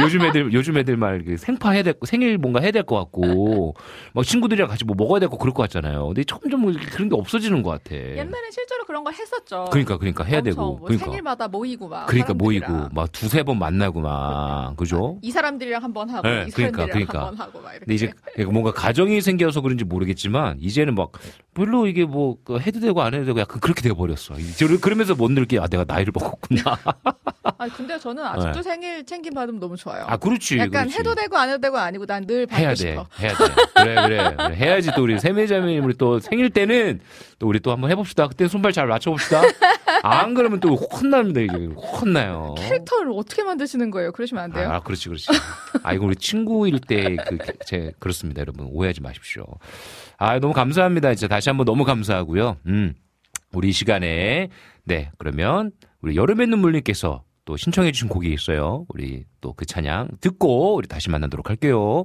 S3: 요즘 애들, 요즘 애들 말그 생파 해야 될, 거- 생일 뭔가 해야 될 것 같고, 막 친구들이랑 같이 뭐 먹어야 될거 그럴 것 같잖아요. 근데 점점 뭐 그런 게 없어지는 것 같아.
S7: 옛날에 실제로 그런 걸 했었죠.
S3: 그러니까, 그러니까 해야 되고.
S7: 뭐
S3: 그러니까.
S7: 생일마다 모이고 막.
S3: 그러니까
S7: 사람들이랑.
S3: 모이고, 막 두세 번 만나고 막, 그죠?
S7: 이 사람들이랑 한 번 하고
S3: 네,
S7: 이
S3: 그러니까,
S7: 사람들이랑
S3: 그러니까.
S7: 한 번 하고 막 이렇게.
S3: 근데 이제 뭔가 가정이 생겨서 그런지 모르겠지만, 이제는 막, 별로 이게 뭐, 그 해도 되고 안 해도 되고 약간 그렇게 돼 버렸어. 이제 그러면서 못 느끼, 아, 내가 나이를 먹었구나.
S7: 아 근데 저는 아직도 생일 챙김 받으면 너무 좋아 요.
S3: 네. 아, 그렇지.
S7: 약간
S3: 그렇지.
S7: 해도 되고 안 해도 되고 아니고 난 늘 받고
S3: 해야 돼.
S7: 싶어.
S3: 해야 돼. 그래, 그래. 그래. 해야지 또 우리 세매자매님 우리 또 생일 때는 또 우리 또 한번 해봅시다. 그때 손발 잘 맞춰봅시다. 안 그러면 또 혼납니다, 이게. 혼나요.
S7: 캐릭터를 어떻게 만드시는 거예요? 그러시면 안 돼요.
S3: 아, 그렇지, 그렇지. 아, 이거 우리 친구일 때, 그, 제, 그렇습니다, 여러분. 오해하지 마십시오. 아, 너무 감사합니다. 진짜 다시 한번 너무 감사하고요. 음, 우리 이 시간에, 네, 그러면, 우리 여름의 눈물님께서 또 신청해 주신 곡이 있어요. 우리 또 그 찬양 듣고, 우리 다시 만나도록 할게요.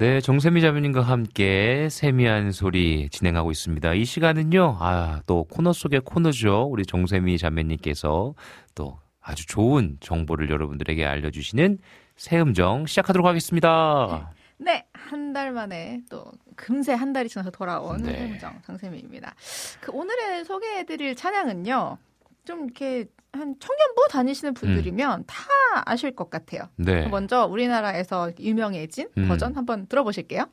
S3: 네, 정세미 자매님과 함께 세미한 소리 진행하고 있습니다. 이 시간은요, 아, 또 코너 속의 코너죠. 우리 정세미 자매님께서 또 아주 좋은 정보를 여러분들에게 알려주시는 새음정 시작하도록 하겠습니다.
S7: 네, 한 달 만에 또 금세 한 달이 지나서 돌아온
S3: 네.
S7: 김정 장세미입니다. 그 오늘의 소개해드릴 찬양은요, 좀 이렇게 한 청년부 다니시는 분들이면 다 아실 것 같아요.
S3: 음. 네.
S7: 먼저 우리나라에서 유명해진
S3: 음.
S7: 버전 한번 들어보실게요.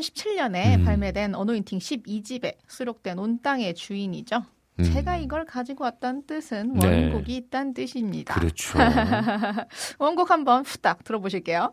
S7: 2017년에
S3: 음.
S7: 발매된 어노인팅 12집에 수록된 온 땅의 주인이죠.
S3: 음.
S7: 제가 이걸 가지고 왔다는 뜻은
S3: 네.
S7: 원곡이 있다는 뜻입니다.
S3: 그렇죠.
S7: 원곡 한번 후딱 들어보실게요.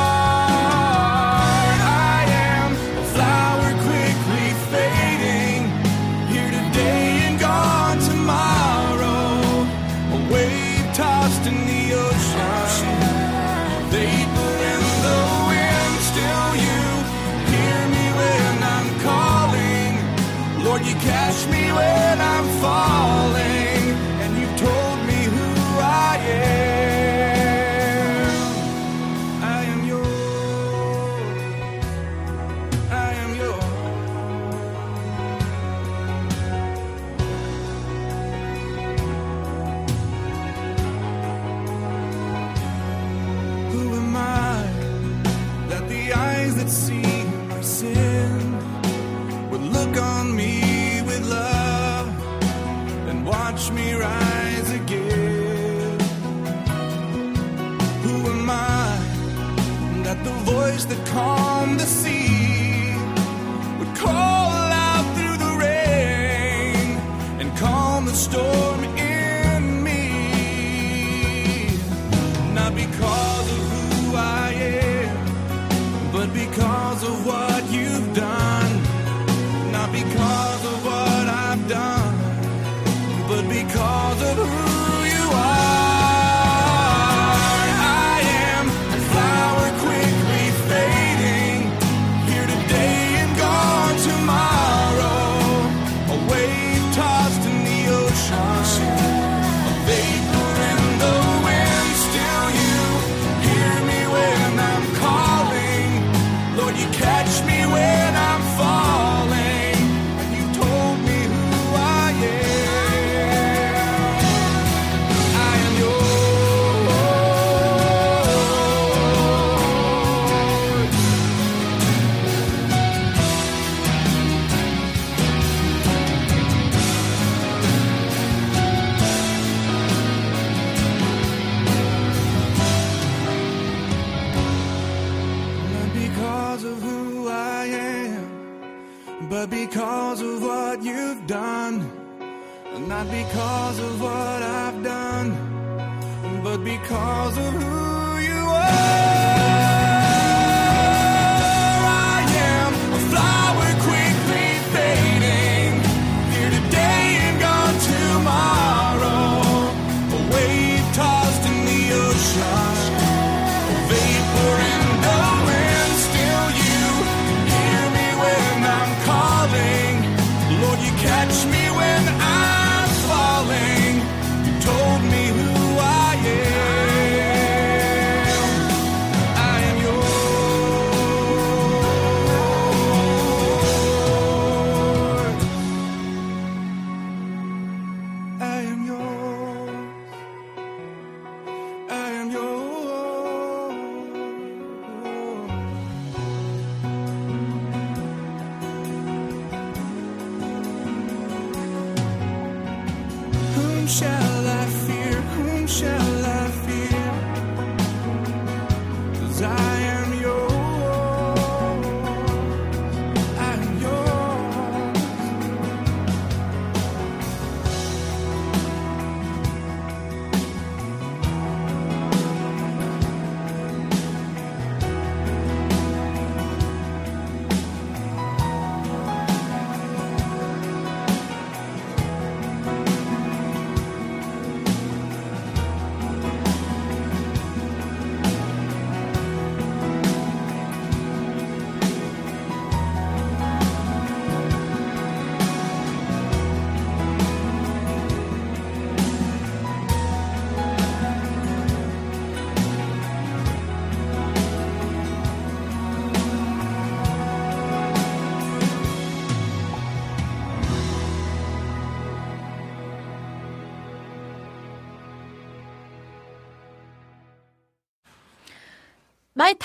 S4: Because of I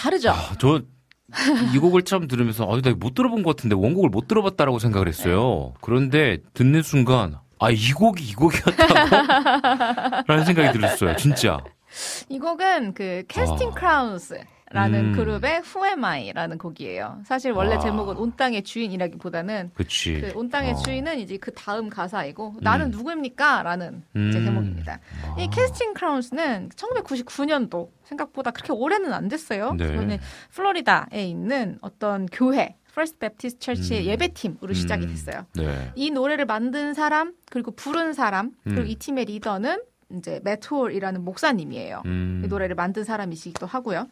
S7: 다르죠.
S3: 저 이 곡을 처음 들으면서 아, 나 못 들어본 것 같은데 원곡을 못 들어봤다라고 생각을 했어요. 그런데 듣는 순간 아, 이 곡이 이 곡이었다고? 라는 생각이 들었어요. 진짜.
S7: 이 곡은 그 캐스팅
S3: 아.
S7: Crowns 라는
S3: 음.
S7: 그룹의 Who Am I라는 곡이에요. 사실 원래
S3: 와.
S7: 제목은 온 땅의 주인이라기보다는
S3: 그치.
S7: 그 온 땅의
S3: 어.
S7: 주인은 이제 그 다음 가사이고 나는 누구입니까? 라는 이제
S3: 음.
S7: 제목입니다. 이 캐스팅 크라운스는 1999년도 생각보다 그렇게 오래는 안 됐어요.
S3: 네.
S7: 그거는 플로리다에 있는 어떤 교회 First Baptist Church의
S3: 음.
S7: 예배팀으로 시작이
S3: 음.
S7: 됐어요.
S3: 네.
S7: 이 노래를 만든 사람 그리고 부른 사람 그리고
S3: 음.
S7: 이 팀의 리더는 이제 매트홀이라는 목사님이에요.
S3: 음.
S7: 이 노래를 만든 사람이시기도 하고요.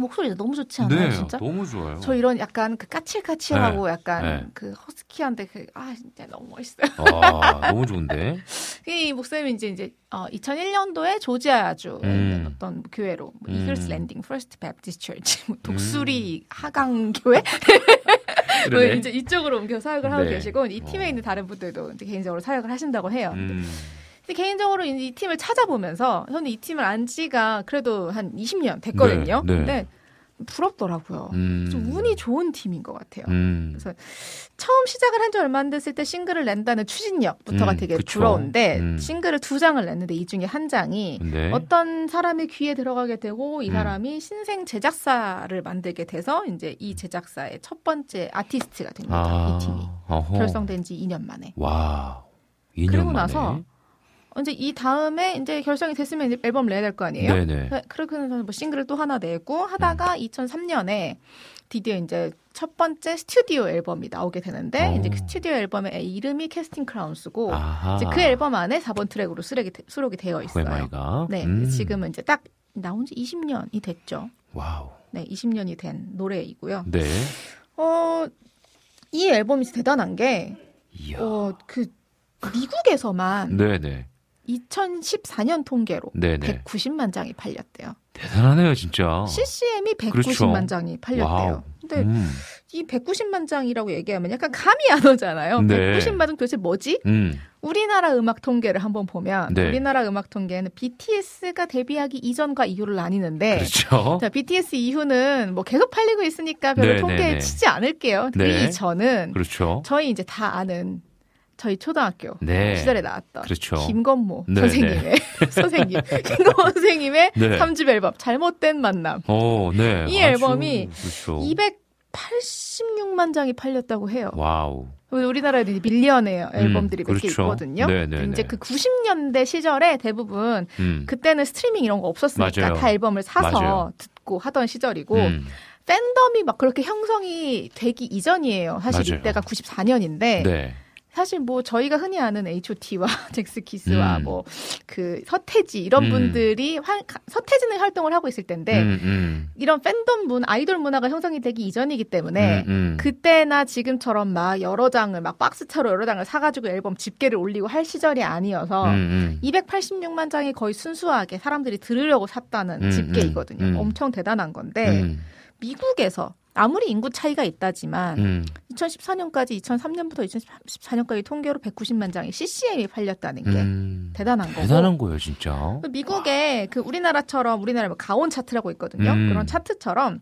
S7: 목소리가 너무 좋지 않아요,
S3: 네,
S7: 진짜?
S3: 너무 좋아요.
S7: 저 이런 약간 그 까칠까칠하고
S3: 네,
S7: 약간
S3: 네.
S7: 그 허스키한데 그, 아 진짜 너무 멋있어요.
S3: 아, 너무 좋은데.
S7: 이 목사님이 이제 이제 어, 2001년도에 조지아주에
S3: 음.
S7: 어떤 교회로 뭐
S3: 음.
S7: Eagle's Landing First Baptist Church 뭐 독수리 하강 교회 뭐. 이제 이쪽으로 옮겨 사역을 하고
S3: 네.
S7: 계시고 이 팀에 있는 다른 분들도 이제 개인적으로 사역을 하신다고 해요.
S3: 음.
S7: 근데 개인적으로 이 팀을 찾아보면서 저는 이 팀을 안 지가 그래도 한 20년 됐거든요.
S3: 네, 네.
S7: 근데 부럽더라고요.
S3: 음.
S7: 좀 운이 좋은 팀인 것 같아요.
S3: 음.
S7: 그래서 처음 시작을 한 지 얼마 안 됐을 때 싱글을 낸다는 추진력부터가
S3: 음,
S7: 되게
S3: 그쵸.
S7: 부러운데
S3: 음.
S7: 싱글을 두 장을 냈는데 이 중에 한 장이
S3: 네.
S7: 어떤 사람의 귀에 들어가게 되고 이
S3: 음.
S7: 사람이 신생 제작사를 만들게 돼서 이제 이 제작사의 첫 번째 아티스트가 됩니다.
S3: 아,
S7: 이 팀이
S3: 어허.
S7: 결성된 지 2년 만에.
S3: 와. 2년
S7: 그리고
S3: 만에.
S7: 나서 이제 이 다음에 이제 결성이 됐으면 이제 앨범 내야 될 거 아니에요.
S3: 네네.
S7: 그- 그렇게 해서 뭐 싱글을 또 하나 내고 하다가
S3: 음.
S7: 2003년에 드디어 이제 첫 번째 스튜디오 앨범이 나오게 되는데
S3: 오.
S7: 이제 그 스튜디오 앨범의 이름이 Casting Crowns고
S3: 아하.
S7: 이제 그 앨범 안에 4번 트랙으로 수록이, 되- 수록이 되어 있어요.
S3: Who Am I가.
S7: 네,
S3: 음.
S7: 지금은 이제 딱 나온 지 20년이 됐죠.
S3: 와우.
S7: 네, 20년이 된 노래이고요.
S3: 네.
S7: 어, 이 앨범이 대단한 게,
S3: 이야.
S7: 어, 그, 미국에서만
S3: 네네.
S7: 2014년 통계로
S3: 네네.
S7: 190만 장이 팔렸대요.
S3: 대단하네요, 진짜.
S7: CCM이 190만
S3: 그렇죠.
S7: 장이 팔렸대요.
S3: 와우.
S7: 근데
S3: 음.
S7: 이 190만 장이라고 얘기하면 약간 감이 안 오잖아요.
S3: 네.
S7: 190만 장 도대체 뭐지?
S3: 음.
S7: 우리나라 음악 통계를 한번 보면
S3: 네.
S7: 우리나라 음악 통계는 BTS가 데뷔하기 이전과 이후를 나뉘는데
S3: 그렇죠.
S7: 자, BTS 이후는 뭐 계속 팔리고 있으니까 별로
S3: 네,
S7: 통계에
S3: 네, 네.
S7: 치지 않을게요. 그
S3: 네.
S7: 이전은
S3: 그렇죠.
S7: 저희 이제 다 아는 저희 초등학교
S3: 네.
S7: 시절에 나왔던
S3: 그렇죠.
S7: 김건모
S3: 네,
S7: 선생님의 선생님 김건모 선생님의
S3: 네.
S7: 삼 3집 앨범 잘못된 만남
S3: 오, 네.
S7: 이
S3: 아주
S7: 앨범이
S3: 그렇죠.
S7: 286만 장이 팔렸다고 해요.
S3: 와우.
S7: 우리나라에도 이제 million의 앨범들이 몇개
S3: 그렇죠.
S7: 있거든요.
S3: 네, 네,
S7: 이제
S3: 네.
S7: 그 90년대 시절에 대부분
S3: 음.
S7: 그때는 스트리밍 이런 거 없었으니까
S3: 맞아요.
S7: 다 앨범을 사서
S3: 맞아요.
S7: 듣고 하던 시절이고
S3: 음.
S7: 팬덤이 막 그렇게 형성이 되기 이전이에요. 사실
S3: 맞아요.
S7: 이때가 94년인데
S3: 네.
S7: 사실 뭐 저희가 흔히 아는 H.O.T.와 젝스키스와
S3: 음.
S7: 뭐 그 서태지 이런
S3: 음.
S7: 분들이 활- 서태지는 활동을 하고 있을 텐데
S3: 음, 음.
S7: 이런 팬덤 문 아이돌 문화가 형성이 되기 이전이기 때문에
S3: 음, 음.
S7: 그때나 지금처럼 막 여러 장을 막 박스차로 여러 장을 사가지고 앨범 집계를 올리고 할 시절이 아니어서
S3: 음, 음.
S7: 286만 장이 거의 순수하게 사람들이 들으려고 샀다는
S3: 음,
S7: 집계이거든요. 엄청 대단한 건데
S3: 음,
S7: 미국에서 아무리 인구 차이가 있다지만
S3: 음.
S7: 2014년까지 2003년부터 2014년까지 통계로 190만 장의 CCM이 팔렸다는 게
S3: 음.
S7: 대단한 거고.
S3: 대단한 거예요, 진짜.
S7: 미국에 그 우리나라처럼 우리나라 뭐 가온 차트라고 있거든요.
S3: 음.
S7: 그런 차트처럼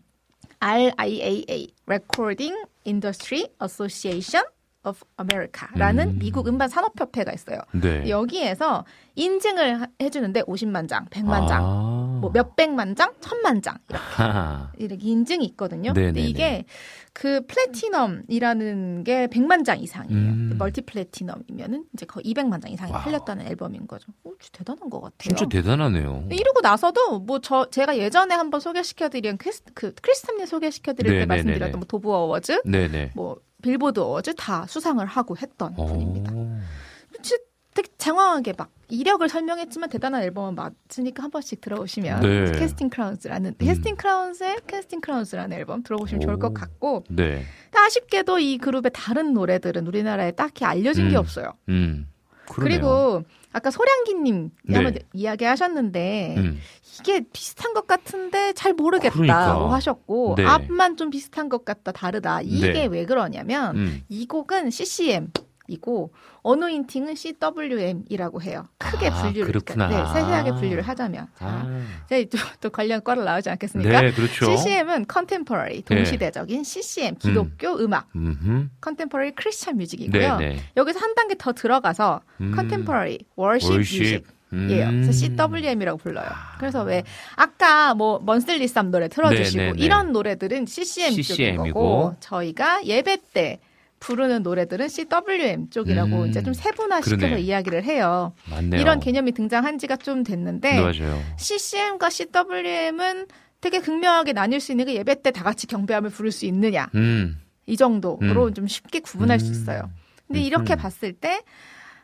S7: RIAA Recording Industry Association of America라는
S3: 음.
S7: 미국 음반 산업협회가 있어요.
S3: 네.
S7: 여기에서 인증을 하- 해주는데 50만 장, 100만 장,
S3: 아.
S7: 뭐 몇백만 장, 천만 장 이렇게,
S3: 하하.
S7: 이렇게 인증이 있거든요.
S3: 네네네.
S7: 근데 이게 그 platinum이라는 게 100만 장 이상이에요.
S3: 음.
S7: multi platinum이면은 이제 거의 200만 장 이상이. 팔렸다는 앨범인 거죠. 오, 대단한 것 같아요.
S3: 진짜 대단하네요.
S7: 이러고 나서도 뭐 저 제가 예전에 한번 소개시켜드린 Chris, 그 Chris Tomlin 소개시켜드릴 때
S3: 네네네네.
S7: 말씀드렸던 뭐 Dove Awards,
S3: 네네.
S7: 뭐 Billboard Awards 다 수상을 하고 했던
S3: 어.
S7: 분입니다. 되게 장황하게 막 이력을 설명했지만 대단한 앨범은 맞으니까 한 번씩 들어보시면
S3: 네.
S7: Casting Crowns라는
S3: 음.
S7: Casting Crowns의 Casting Crowns라는 앨범 들어보시면 좋을
S3: 오.
S7: 것 같고
S3: 네.
S7: 아쉽게도 이 그룹의 다른 노래들은 우리나라에 딱히 알려진 게
S3: 음.
S7: 없어요.
S3: 음.
S7: 그리고 아까 소량기님
S3: 네.
S7: 이야기하셨는데
S3: 음.
S7: 이게 비슷한 것 같은데 잘 모르겠다고
S3: 그러니까.
S7: 하셨고
S3: 네.
S7: 앞만 좀 비슷한 것 같다 다르다 이게
S3: 네.
S7: 왜 그러냐면
S3: 음.
S7: 이 곡은 CCM 이고 어노인팅은 CWM이라고 해요. 크게
S3: 아,
S7: 분류를
S3: 그렇구나.
S7: 네, 세세하게 분류를 하자면 자,
S3: 아.
S7: 이제 또, 또 관련 과를 나오지 않겠습니까?
S3: 네, 그렇죠.
S7: CCM은 contemporary 동시대적인 CCM 기독교 음. 악 contemporary Christian music이고요.
S3: 네, 네.
S7: 여기서 한 단계 더 들어가서
S3: 음.
S7: contemporary worship,
S3: worship.
S7: music
S3: 음.
S7: 예요. 그래서 CWM이라고 불러요. 그래서 왜 아까 뭐 먼슬리쌈 노래 틀어주시고
S3: 네, 네, 네.
S7: 이런 노래들은 CCM 쪽인
S3: CCM 이고.
S7: 거고 저희가 예배 때 부르는 노래들은 CWM 쪽이라고
S3: 음.
S7: 이제 좀 세분화시켜서
S3: 그러네.
S7: 이야기를 해요.
S3: 맞네요.
S7: 이런 개념이 등장한 지가 좀 됐는데
S3: 네, 맞아요.
S7: CCM과 CWM은 되게 극명하게 나뉠 수 있는 게 예배 때 다 같이 경배함을 부를 수 있느냐
S3: 음.
S7: 이 정도로
S3: 음.
S7: 좀 쉽게 구분할 수
S3: 음.
S7: 있어요. 근데 이렇게
S3: 음.
S7: 봤을 때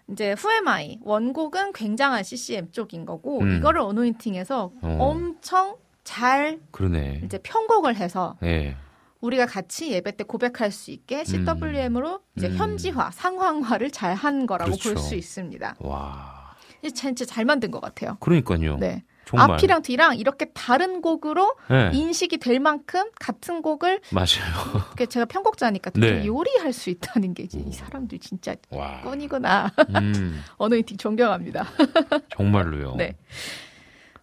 S7: 이제 후에마이 원곡은 굉장한 CCM 쪽인 거고
S3: 음.
S7: 이거를 어노인팅에서
S3: 어.
S7: 엄청 잘
S3: 그러네.
S7: 이제 편곡을 해서
S3: 예.
S7: 우리가 같이 예배 때 고백할 수 있게 CWM으로 이제
S3: 음.
S7: 현지화, 상황화를 잘 한 거라고
S3: 그렇죠.
S7: 볼수 있습니다.
S3: 와.
S7: 진짜 잘 만든 것 같아요.
S3: 그러니까요.
S7: 네.
S3: 정말.
S7: 앞이랑 뒤랑 이렇게 다른 곡으로
S3: 네.
S7: 인식이 될 만큼 같은 곡을
S3: 맞아요.
S7: 제가 편곡자니까 좀
S3: 네.
S7: 요리할 수 있다는 게 이제 이 사람들 진짜
S3: 와.
S7: 꾼이구나.
S3: 음.
S7: 어노인팅 존경합니다.
S3: 정말로요.
S7: 네.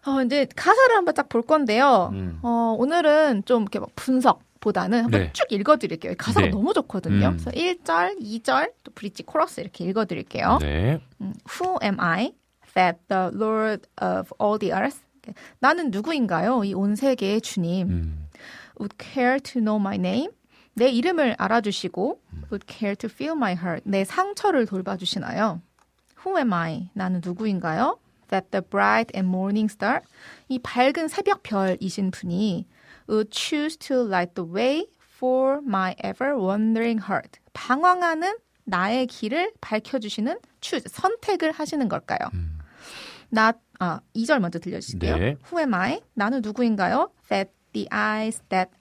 S7: 어, 이제 가사를 한번 딱 볼 건데요.
S3: 음.
S7: 어, 오늘은 좀 이렇게 막 분석 보다는 한번
S3: 네.
S7: 쭉 읽어드릴게요. 가사가
S3: 네.
S7: 너무 좋거든요.
S3: 음.
S7: 그래서 1절, 2절, 또 브릿지 코러스 이렇게 읽어드릴게요.
S3: 네.
S7: 음, Who am I that the Lord of all the earth? 나는 누구인가요? 이 온 세계의 주님.
S3: 음.
S7: Would care to know my name? 내 이름을 알아주시고
S3: 음.
S7: Would care to feel my hurt? 내 상처를 돌봐주시나요? Who am I? 나는 누구인가요? That the bright and morning star? 이 밝은 새벽 별이신 분이 Would choose to light the way for my ever wandering heart. 방황하는 나의 길을 밝혀주시는 choose, 선택을 하시는 걸까요? 나, 아, 2절 먼저 들려주실게요.
S3: 네.
S7: Who am I? 나는 누구인가요? That the eyes that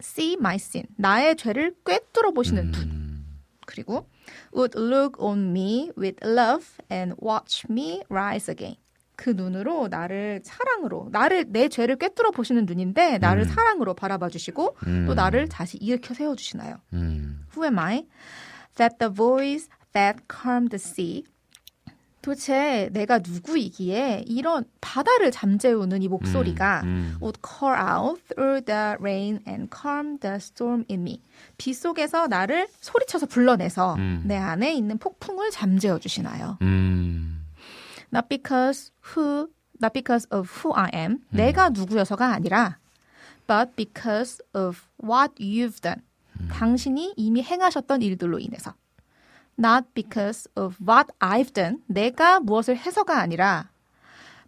S7: see my sin. 나의 죄를 꿰뚫어 보시는 눈.
S3: 음.
S7: 그리고 would look on me with love and watch me rise again. 그 눈으로 나를 사랑으로 나를 내 죄를 꿰뚫어 보시는 눈인데 나를
S3: 음.
S7: 사랑으로 바라봐 주시고
S3: 음.
S7: 또 나를 다시 일으켜 세워 주시나요?
S3: 음.
S7: Who am I? That the voice that calmed the sea. 도대체 내가 누구이기에 이런 바다를 잠재우는 이 목소리가
S3: 음, 음.
S7: would call out through the rain and calm the storm in me. 비 속에서 나를 소리쳐서 불러내서
S3: 음.
S7: 내 안에 있는 폭풍을 잠재워 주시나요?
S3: 음.
S7: Not because who, not because of who I am.
S3: 음.
S7: 내가 누구여서가 아니라 but because of what you've done.
S3: 음.
S7: 당신이 이미 행하셨던 일들로 인해서. Not because of what I've done. 내가 무엇을 해서가 아니라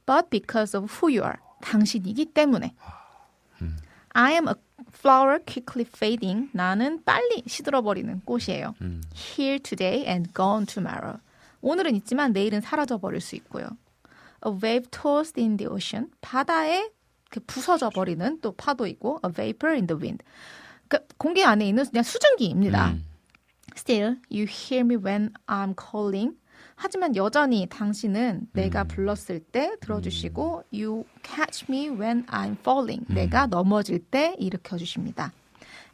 S7: but because of who you are. 당신이기 때문에. I am a flower quickly fading. 나는 빨리 시들어버리는 꽃이에요.
S3: 음.
S7: Here today and gone tomorrow. 오늘은 있지만 내일은 사라져 버릴 수 있고요. A wave tossed in the ocean. 바다에 그 부서져 버리는 또 파도이고 a vapor in the wind. 그 공기 안에 있는 그냥 수증기입니다.
S3: 음.
S7: Still, you hear me when I'm calling. 하지만 여전히 당신은 내가 불렀을 때 들어주시고 you catch me when I'm falling. 내가 넘어질 때 일으켜 주십니다.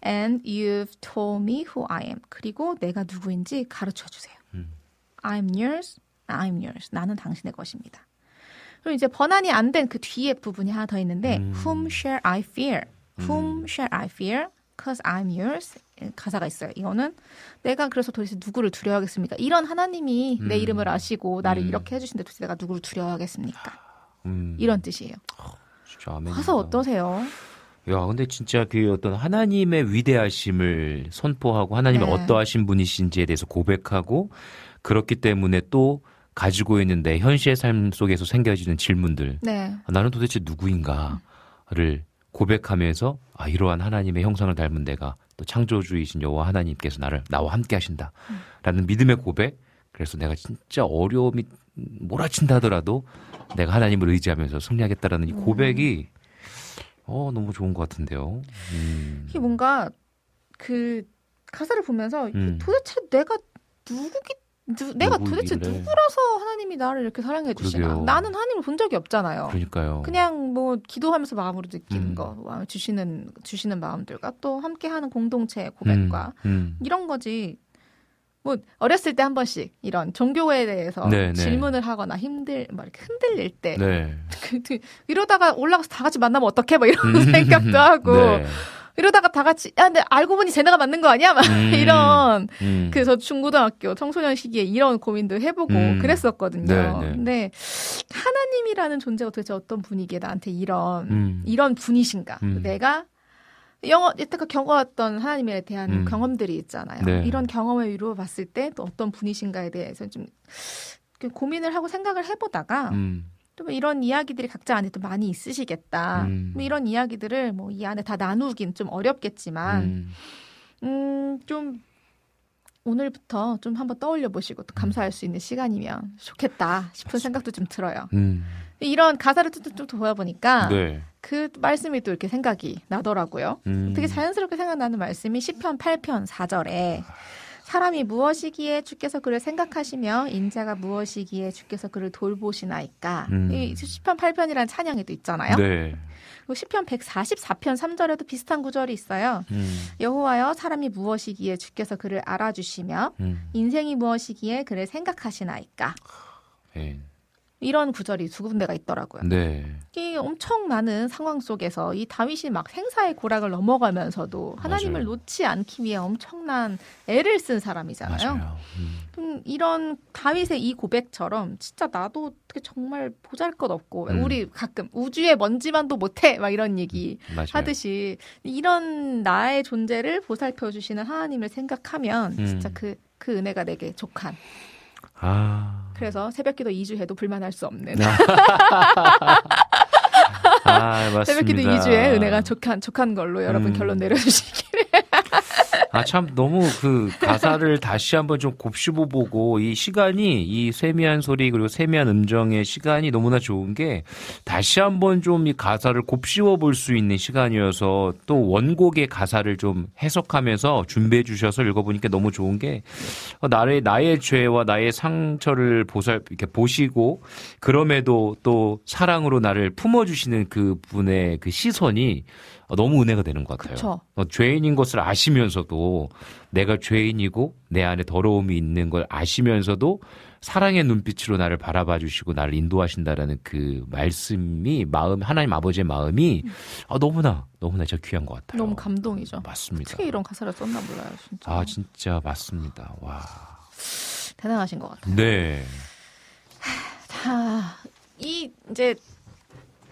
S7: And you've told me who I am. 그리고 내가 누구인지 가르쳐 주세요. I'm yours, I'm yours. 나는 당신의 것입니다. 그리고 이제 번안이 안 된 그 뒤에 부분이 하나 더 있는데 Whom shall I fear? Whom shall I fear? Cause I'm yours. 가사가 있어요. 이거는 내가 그래서 도대체 누구를 두려워하겠습니까? 이런 하나님이 내 이름을 아시고 나를
S3: 음.
S7: 이렇게 해주신데 도대체 내가 누구를 두려워하겠습니까?
S3: 음.
S7: 이런 뜻이에요.
S3: 진짜 아멘.
S7: 가사 어떠세요?
S3: 야, 근데 진짜 그 어떤 하나님의 위대하심을 선포하고 하나님의
S7: 네.
S3: 어떠하신 분이신지에 대해서 고백하고 그렇기 때문에 또 가지고 있는 내 현실의 삶 속에서 생겨지는 질문들.
S7: 네.
S3: 아, 나는 도대체 누구인가를 고백하면서 아, 이러한 하나님의 형상을 닮은 내가 또 창조주이신 여호와 하나님께서 나를 나와 함께 하신다. 라는 믿음의 고백. 그래서 내가 진짜 어려움이 몰아친다 하더라도 내가 하나님을 의지하면서 승리하겠다라는 이 고백이 어, 너무 좋은 것 같은데요. 음.
S7: 이게 뭔가 그 가사를 보면서
S3: 음.
S7: 도대체 내가 누구기 누, 내가 도대체
S3: 누구이길래.
S7: 누구라서 하나님이 나를 이렇게 사랑해 주시나?
S3: 그러게요.
S7: 나는 하나님을 본 적이 없잖아요.
S3: 그러니까요.
S7: 그냥 뭐 기도하면서 마음으로 느끼는
S3: 음.
S7: 거, 주시는 주시는 마음들과 또 함께하는 공동체의 고백과
S3: 음, 음.
S7: 이런 거지. 뭐 어렸을 때 한 번씩 이런 종교에 대해서
S3: 네, 네.
S7: 질문을 하거나 힘들 막 이렇게 흔들릴 때
S3: 네.
S7: 그- 그- 이러다가 올라가서 다 같이 만나면 어떡해 막 이런
S3: 음.
S7: 생각도 하고
S3: 네.
S7: 이러다가 다 같이 야 근데 알고 보니 쟤네가 맞는 거 아니야 막
S3: 음.
S7: 이런
S3: 음.
S7: 그래서 중고등학교 청소년 시기에 이런 고민도 해보고
S3: 음.
S7: 그랬었거든요.
S3: 네, 네.
S7: 근데 하나님이라는 존재가 도대체 어떤 분이기에 나한테 이런
S3: 음.
S7: 이런 분이신가?
S3: 음.
S7: 내가 영어 여태껏 겪어왔던 하나님에 대한
S3: 음.
S7: 경험들이 있잖아요.
S3: 네.
S7: 이런 경험을 이루어 봤을 때 또 어떤 분이신가에 대해서 좀 고민을 하고 생각을 해보다가
S3: 음.
S7: 또 뭐 이런 이야기들이 각자 안에 또 많이 있으시겠다.
S3: 음.
S7: 뭐 이런 이야기들을 뭐 이 안에 다 나누긴 좀 어렵겠지만
S3: 음.
S7: 음, 좀 오늘부터 좀 한번 떠올려 보시고 또 감사할 수 있는 시간이면 좋겠다 싶은 생각도 좀 들어요.
S3: 음.
S7: 이런 가사를 좀 보다 보니까
S3: 네.
S7: 그 말씀이 또 이렇게 생각이 나더라고요.
S3: 음.
S7: 되게 자연스럽게 생각나는 말씀이 시편 8편 4절에 사람이 무엇이기에 주께서 그를 생각하시며 인자가 무엇이기에 주께서 그를 돌보시나이까.
S3: 음.
S7: 이 시편 8편이라는 찬양에도 있잖아요.
S3: 네.
S7: 그리고 시편 144편 3절에도 비슷한 구절이 있어요.
S3: 음.
S7: 여호와여 사람이 무엇이기에 주께서 그를 알아주시며
S3: 음.
S7: 인생이 무엇이기에 그를 생각하시나이까.
S3: 네.
S7: 이런 구절이 두 군데가 있더라고요.
S3: 네.
S7: 이 엄청 많은 상황 속에서 이 다윗이 막 생사의 고락을 넘어가면서도 하나님을
S3: 맞아요.
S7: 놓지 않기 위해 엄청난 애를 쓴 사람이잖아요.
S3: 음.
S7: 음, 이런 다윗의 이 고백처럼 진짜 나도 어떻게 정말 보잘것없고
S3: 음.
S7: 우리 가끔 우주의 먼지만도 못해 막 이런 얘기
S3: 맞아요.
S7: 하듯이 이런 나의 존재를 보살펴 주시는 하나님을 생각하면
S3: 음.
S7: 진짜 그그 은혜가 내게 족한.
S3: 아.
S7: 그래서 새벽기도 2주 해도 불만할 수 없는.
S3: 아, 맞습니다.
S7: 새벽기도 2주에 은혜가 족한 족한 걸로 여러분
S3: 음.
S7: 결론 내려주시기를.
S3: 아, 참, 너무 그 가사를 다시 한번 좀 곱씹어 보고, 이 시간이, 이 세미한 소리, 그리고 세미한 음정의 시간이 너무나 좋은 게, 다시 한번 좀 이 가사를 곱씹어 볼 수 있는 시간이어서, 또 원곡의 가사를 좀 해석하면서 준비해 주셔서 읽어보니까 너무 좋은 게, 어, 나의, 나의 죄와 나의 상처를 보살, 이렇게 보시고, 그럼에도 또 사랑으로 나를 품어주시는 그 분의 그 시선이 어, 너무 은혜가 되는 것 같아요.
S7: 그쵸.
S3: 어, 죄인인 것을 아시면서도 내가 죄인이고 내 안에 더러움이 있는 걸 아시면서도 사랑의 눈빛으로 나를 바라봐 주시고 나를 인도하신다라는 그 말씀이 마음 하나님 아버지의 마음이 어, 너무나 너무나 저 귀한 것 같아요.
S7: 너무 감동이죠.
S3: 맞습니다.
S7: 어떻게 이런 가사를 썼나 몰라요, 진짜.
S3: 아 진짜 맞습니다. 와.
S7: 대단하신 것 같아요.
S3: 네.
S7: 자, 이 이제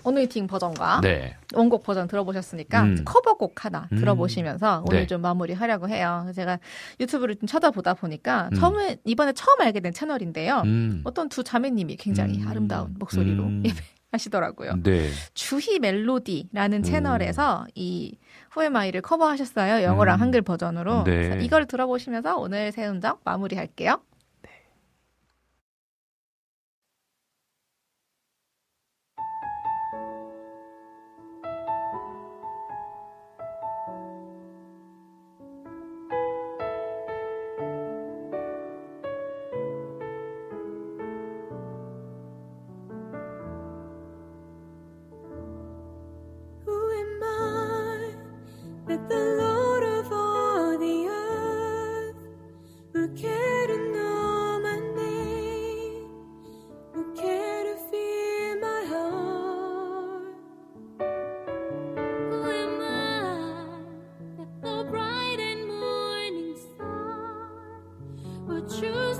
S7: 어노이팅 버전과
S3: 네.
S7: 원곡 버전 들어보셨으니까
S3: 음.
S7: 커버곡 하나
S3: 음.
S7: 들어보시면서 오늘
S3: 네.
S7: 좀 마무리하려고 해요. 제가 유튜브를 좀 쳐다보다 보니까
S3: 음.
S7: 처음에 이번에 처음 알게 된 채널인데요.
S3: 음.
S7: 어떤 두 자매님이 굉장히
S3: 음.
S7: 아름다운 목소리로
S3: 음.
S7: 예배하시더라고요.
S3: 네.
S7: 주희 멜로디라는
S3: 음.
S7: 채널에서 이 후에마이를 커버하셨어요. 영어랑
S3: 음.
S7: 한글 버전으로.
S3: 네.
S7: 이걸 들어보시면서 오늘 새 음정 마무리할게요.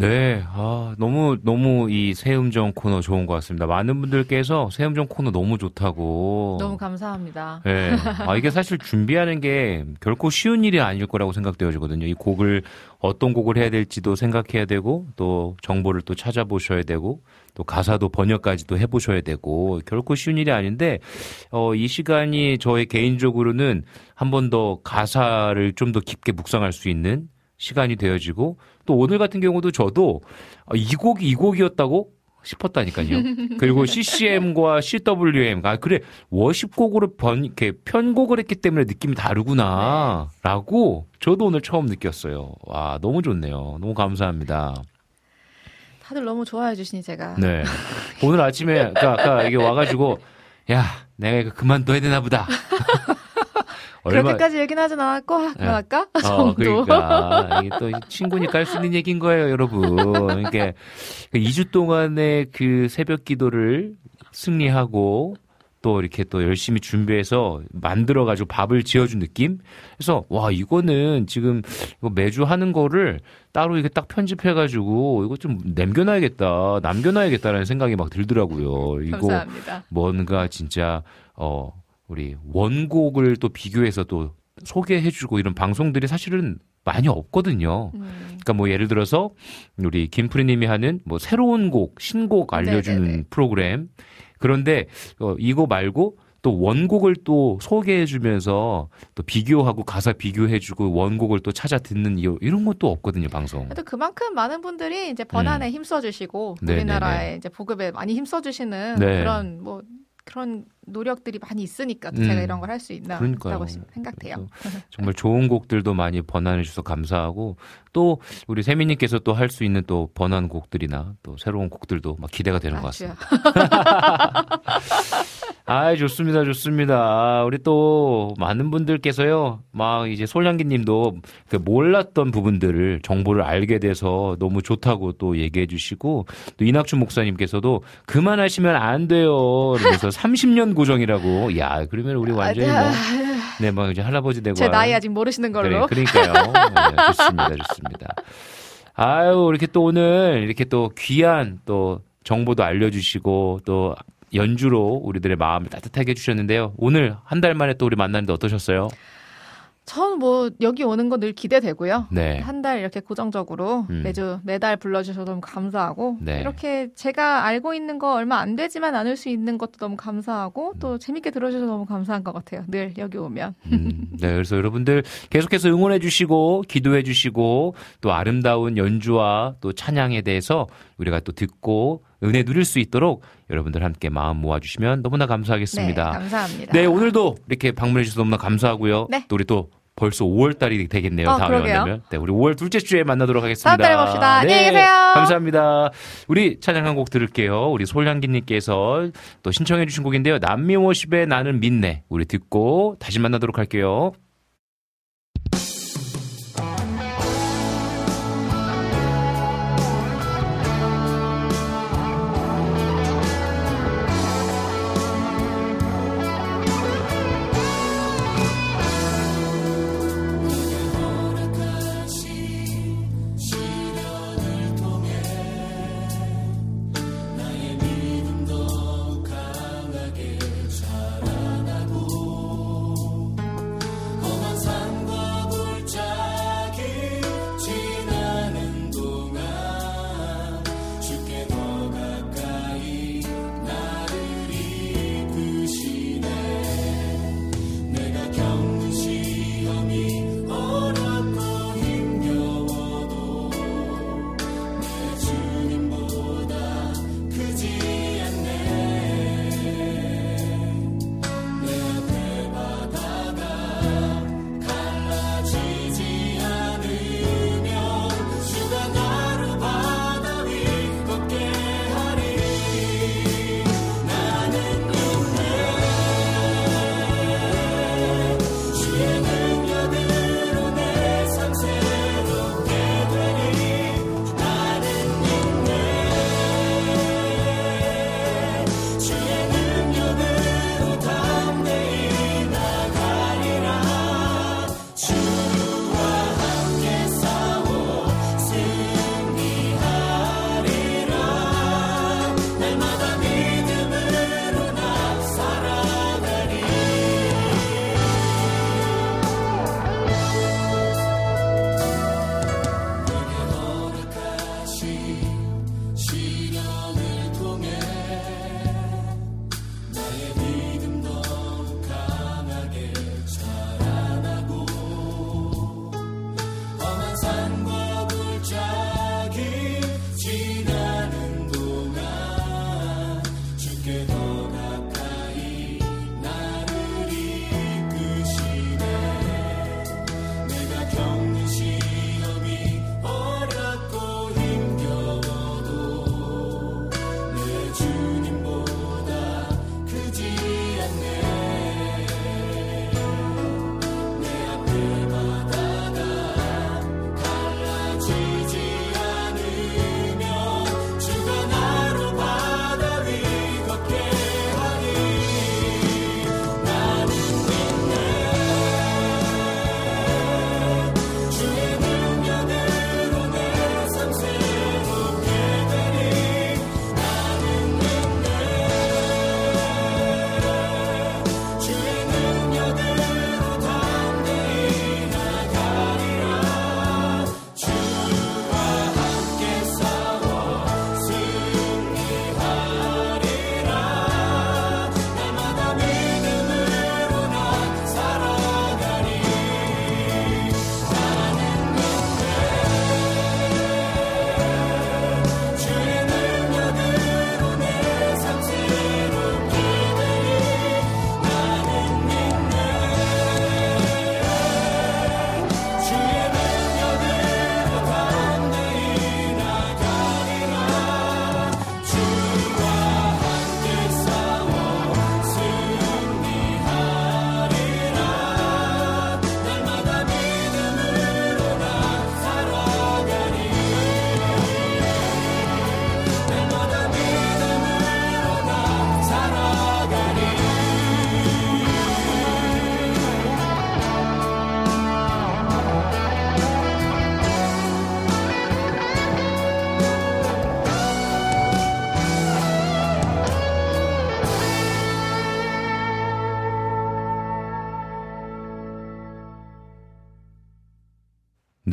S3: 네, 아, 너무, 너무 이 새음정 코너 좋은 것 같습니다. 많은 분들께서 새음정 코너 너무 좋다고.
S7: 너무 감사합니다.
S3: 네. 아, 이게 사실 준비하는 게 결코 쉬운 일이 아닐 거라고 생각되어지거든요. 이 곡을 어떤 곡을 해야 될지도 생각해야 되고, 또 정보를 또 찾아보셔야 되고, 또 가사도 번역까지도 해보셔야 되고, 결코 쉬운 일이 아닌데, 어, 이 시간이 저의 개인적으로는 한 번 더 가사를 좀 더 깊게 묵상할 수 있는 시간이 되어지고, 또 오늘 같은 경우도 저도 어, 이 곡이 이 곡이었다고 싶었다니까요. 그리고 CCM과 CWM, 아, 그래, 워십곡으로 번, 이렇게 편곡을 했기 때문에 느낌이 다르구나. 라고 저도 오늘 처음 느꼈어요. 와, 너무 좋네요. 너무 감사합니다.
S7: 다들 너무 좋아해 주시니 제가.
S3: 네. 오늘 아침에, 아까, 아까 이게 와가지고, 야, 내가 이거 그만둬야 되나 보다.
S7: 그렇게까지 얘기는 하진 않았고,
S3: 네.
S7: 그럴까?
S3: 어,
S7: 정도.
S3: 그러니까 이게 또 친구니까 할 수 있는 얘기인 거예요, 여러분. 그러니까 2주 동안의 그 새벽 기도를 승리하고 또 이렇게 또 열심히 준비해서 만들어 가지고 밥을 지어준 느낌. 그래서 와 이거는 지금 이거 매주 하는 거를 따로 이게 딱 편집해 가지고 이거 좀 남겨놔야겠다, 남겨놔야겠다라는 생각이 막 들더라고요. 이거
S7: 감사합니다.
S3: 뭔가 진짜 어 우리 원곡을 또 비교해서 또 소개해주고 이런 방송들이 사실은 많이 없거든요.
S7: 음.
S3: 그러니까 뭐 예를 들어서 우리 김프리님이 하는 뭐 새로운 곡, 신곡 알려주는
S7: 네네네.
S3: 프로그램. 그런데 어, 이거 말고 또 원곡을 또 소개해주면서 또 비교하고 가사 비교해주고 원곡을 또 찾아 듣는 이- 이런 것도 없거든요 방송.
S7: 그래도 그만큼 많은 분들이 이제 번안에 힘써주시고
S3: 음. 네네네.
S7: 우리나라의 이제 보급에 많이 힘써주시는
S3: 네.
S7: 그런 뭐 그런 노력들이 많이 있으니까 또
S3: 음.
S7: 제가 이런 걸 할수
S3: 그러니까요.
S7: 생각돼요.
S3: 정말 좋은 곡들도 많이 번안해 주셔서 감사하고 또 우리 세미님께서 또 할 수 있는 또 번안 곡들이나 또 새로운 곡들도 막 기대가 되는 것
S7: 아주야.
S3: 같습니다. 아, 좋습니다, 좋습니다. 아, 우리 또 많은 분들께서요, 막 이제 솔량기님도 그 몰랐던 부분들을 정보를 알게 돼서 너무 좋다고 또 얘기해 주시고 또 이낙준 목사님께서도 그만하시면 안 돼요. 그래서 30년 고정이라고. 야, 그러면 우리 완전히 뭐, 네, 뭐 이제 할아버지 되고.
S7: 제 나이 아직 모르시는 걸로.
S3: 그래, 그러니까요. 네, 좋습니다, 좋습니다. 아유, 이렇게 또 오늘 이렇게 또 귀한 또 정보도 알려주시고 또 연주로 우리들의 마음을 따뜻하게 해주셨는데요. 오늘 한 달 만에 또 우리 만나는데 어떠셨어요?
S7: 저는 뭐 여기 오는 거 늘 기대되고요.
S3: 네.
S7: 한 달 이렇게 고정적으로
S3: 음.
S7: 매주 매달 불러주셔서 너무 감사하고
S3: 네.
S7: 이렇게 제가 알고 있는 거 얼마 안 되지만 나눌 수 있는 것도 너무 감사하고
S3: 음.
S7: 또 재밌게 들어주셔서 너무 감사한 것 같아요. 늘 여기 오면.
S3: 음, 네, 그래서 여러분들 계속해서 응원해 주시고 기도해 주시고 또 아름다운 연주와 또 찬양에 대해서 우리가 또 듣고 은혜 누릴 수 있도록 여러분들 함께 마음 모아 주시면 너무나 감사하겠습니다.
S7: 네, 감사합니다.
S3: 네, 오늘도 이렇게 방문해 주셔서 너무나 감사하고요.
S7: 네.
S3: 또 우리 또 벌써 5월 달이 되겠네요.
S7: 어,
S3: 다음에
S7: 그러게요.
S3: 만나면. 네, 우리 5월 둘째 주에 만나도록 하겠습니다.
S7: 다음 달에 봅시다.
S3: 네,
S7: 안녕히 계세요.
S3: 감사합니다. 우리 찬양 한 곡 들을게요. 우리 솔향기님께서 또 신청해 주신 곡인데요. 남미워십의 나는 믿네. 우리 듣고 다시 만나도록 할게요.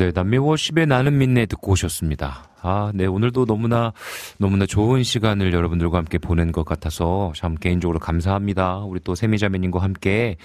S3: 네, 남미 워십의 나는 믿네 듣고 오셨습니다. 아, 네, 오늘도 너무나, 너무나 좋은 시간을 여러분들과 함께 보낸 것 같아서 참 개인적으로 감사합니다. 우리 또 세미자매님과 함께,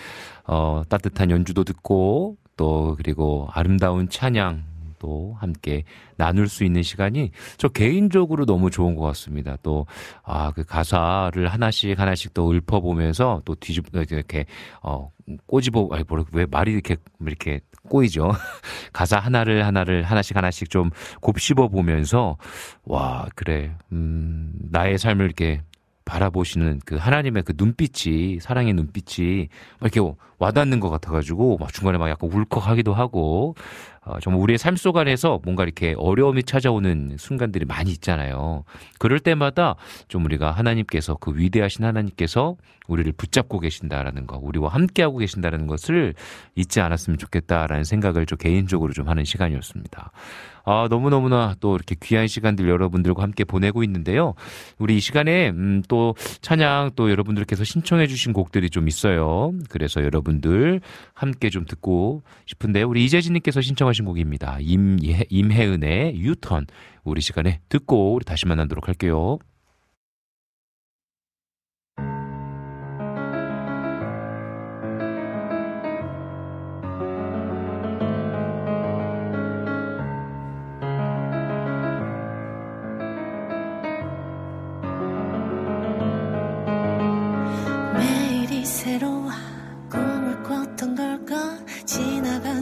S3: 어, 따뜻한 연주도 듣고, 또, 그리고 아름다운 찬양, 또 함께 나눌 수 있는 시간이 저 개인적으로 너무 좋은 것 같습니다. 또, 아, 그 가사를 하나씩 하나씩 또 읊어보면서 또 뒤집, 이렇게, 어, 꼬집어, 아니, 뭐라, 왜 말이 이렇게, 이렇게 꼬이죠. 가사 하나를 하나를 하나씩 하나씩 좀 곱씹어 보면서, 와, 그래, 음, 나의 삶을 이렇게 바라보시는 그 하나님의 그 눈빛이 사랑의 눈빛이 막 이렇게 와닿는 것 같아가지고 막 중간에 막 약간 울컥하기도 하고 어, 정말 우리의 삶 속 안에서 뭔가 이렇게 어려움이 찾아오는 순간들이 많이 있잖아요. 그럴 때마다 좀 우리가 하나님께서 그 위대하신 하나님께서 우리를 붙잡고 계신다라는 거, 우리와 함께하고 계신다는 것을 잊지 않았으면 좋겠다라는 생각을 좀 개인적으로 좀 하는 시간이었습니다. 아, 너무너무나 또 이렇게 귀한 시간들 여러분들과 함께 보내고 있는데요. 우리 이 시간에, 음, 또 찬양 또 여러분들께서 신청해 주신 곡들이 좀 있어요. 그래서 여러분 들 함께 좀 듣고 싶은데, 우리 이재진님께서 신청하신 곡입니다. 임예, 임혜은의 유턴. 우리 시간에 듣고 우리 다시 만나도록 할게요.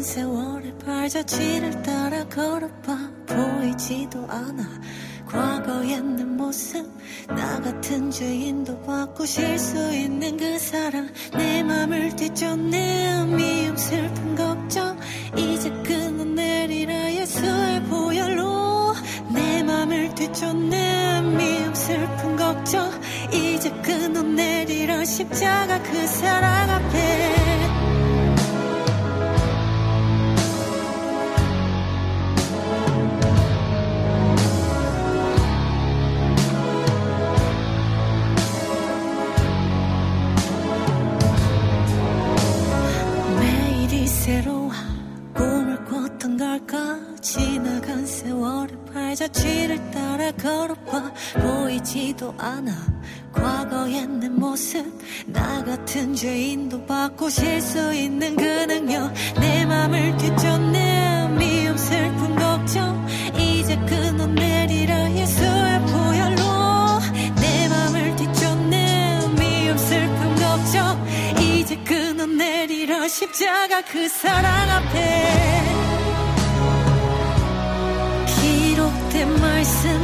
S10: 세월의 발자취를 따라 걸어봐. 보이지도 않아. 과거의 내 모습 나 같은 죄인도 바꾸실 수 있는 그 사랑. 내 맘을 뒤쫓네 미움 슬픈 걱정. 이제 끊어내리라 예수의 보혈로. 내 맘을 뒤쫓네 미움 슬픈 걱정. 이제 끊어내리라 십자가 그 사랑 앞에 발자취를 따라 걸어봐. 보이지도 않아. 과거의 내 모습 나 같은 죄인도 바꾸실 수 있는 그 능력 내 맘을 뒤쫓네 미움 슬픈 걱정. 이제 끊어 내리라 예수의 보혈로. 내 맘을 뒤쫓네 미움 슬픈 걱정. 이제 끊어 내리라 십자가 그 사랑 앞에 기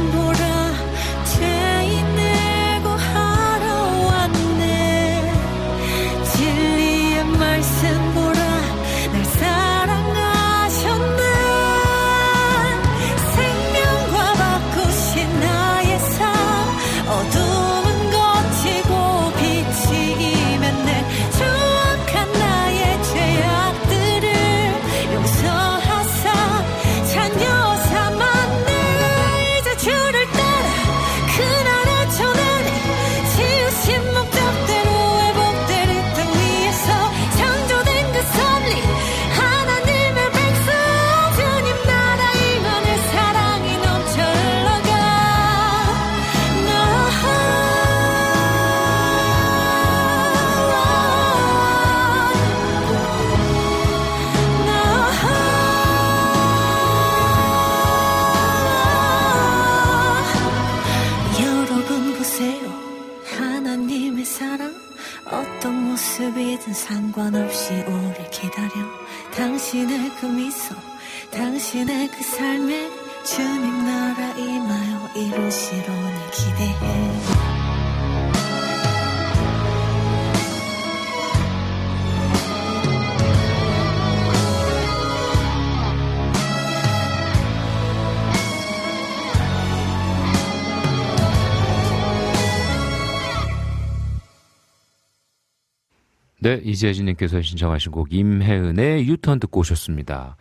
S10: 네,
S3: 이재진님께서 신청하신 곡 임혜은의 유턴 듣고 오셨습니다.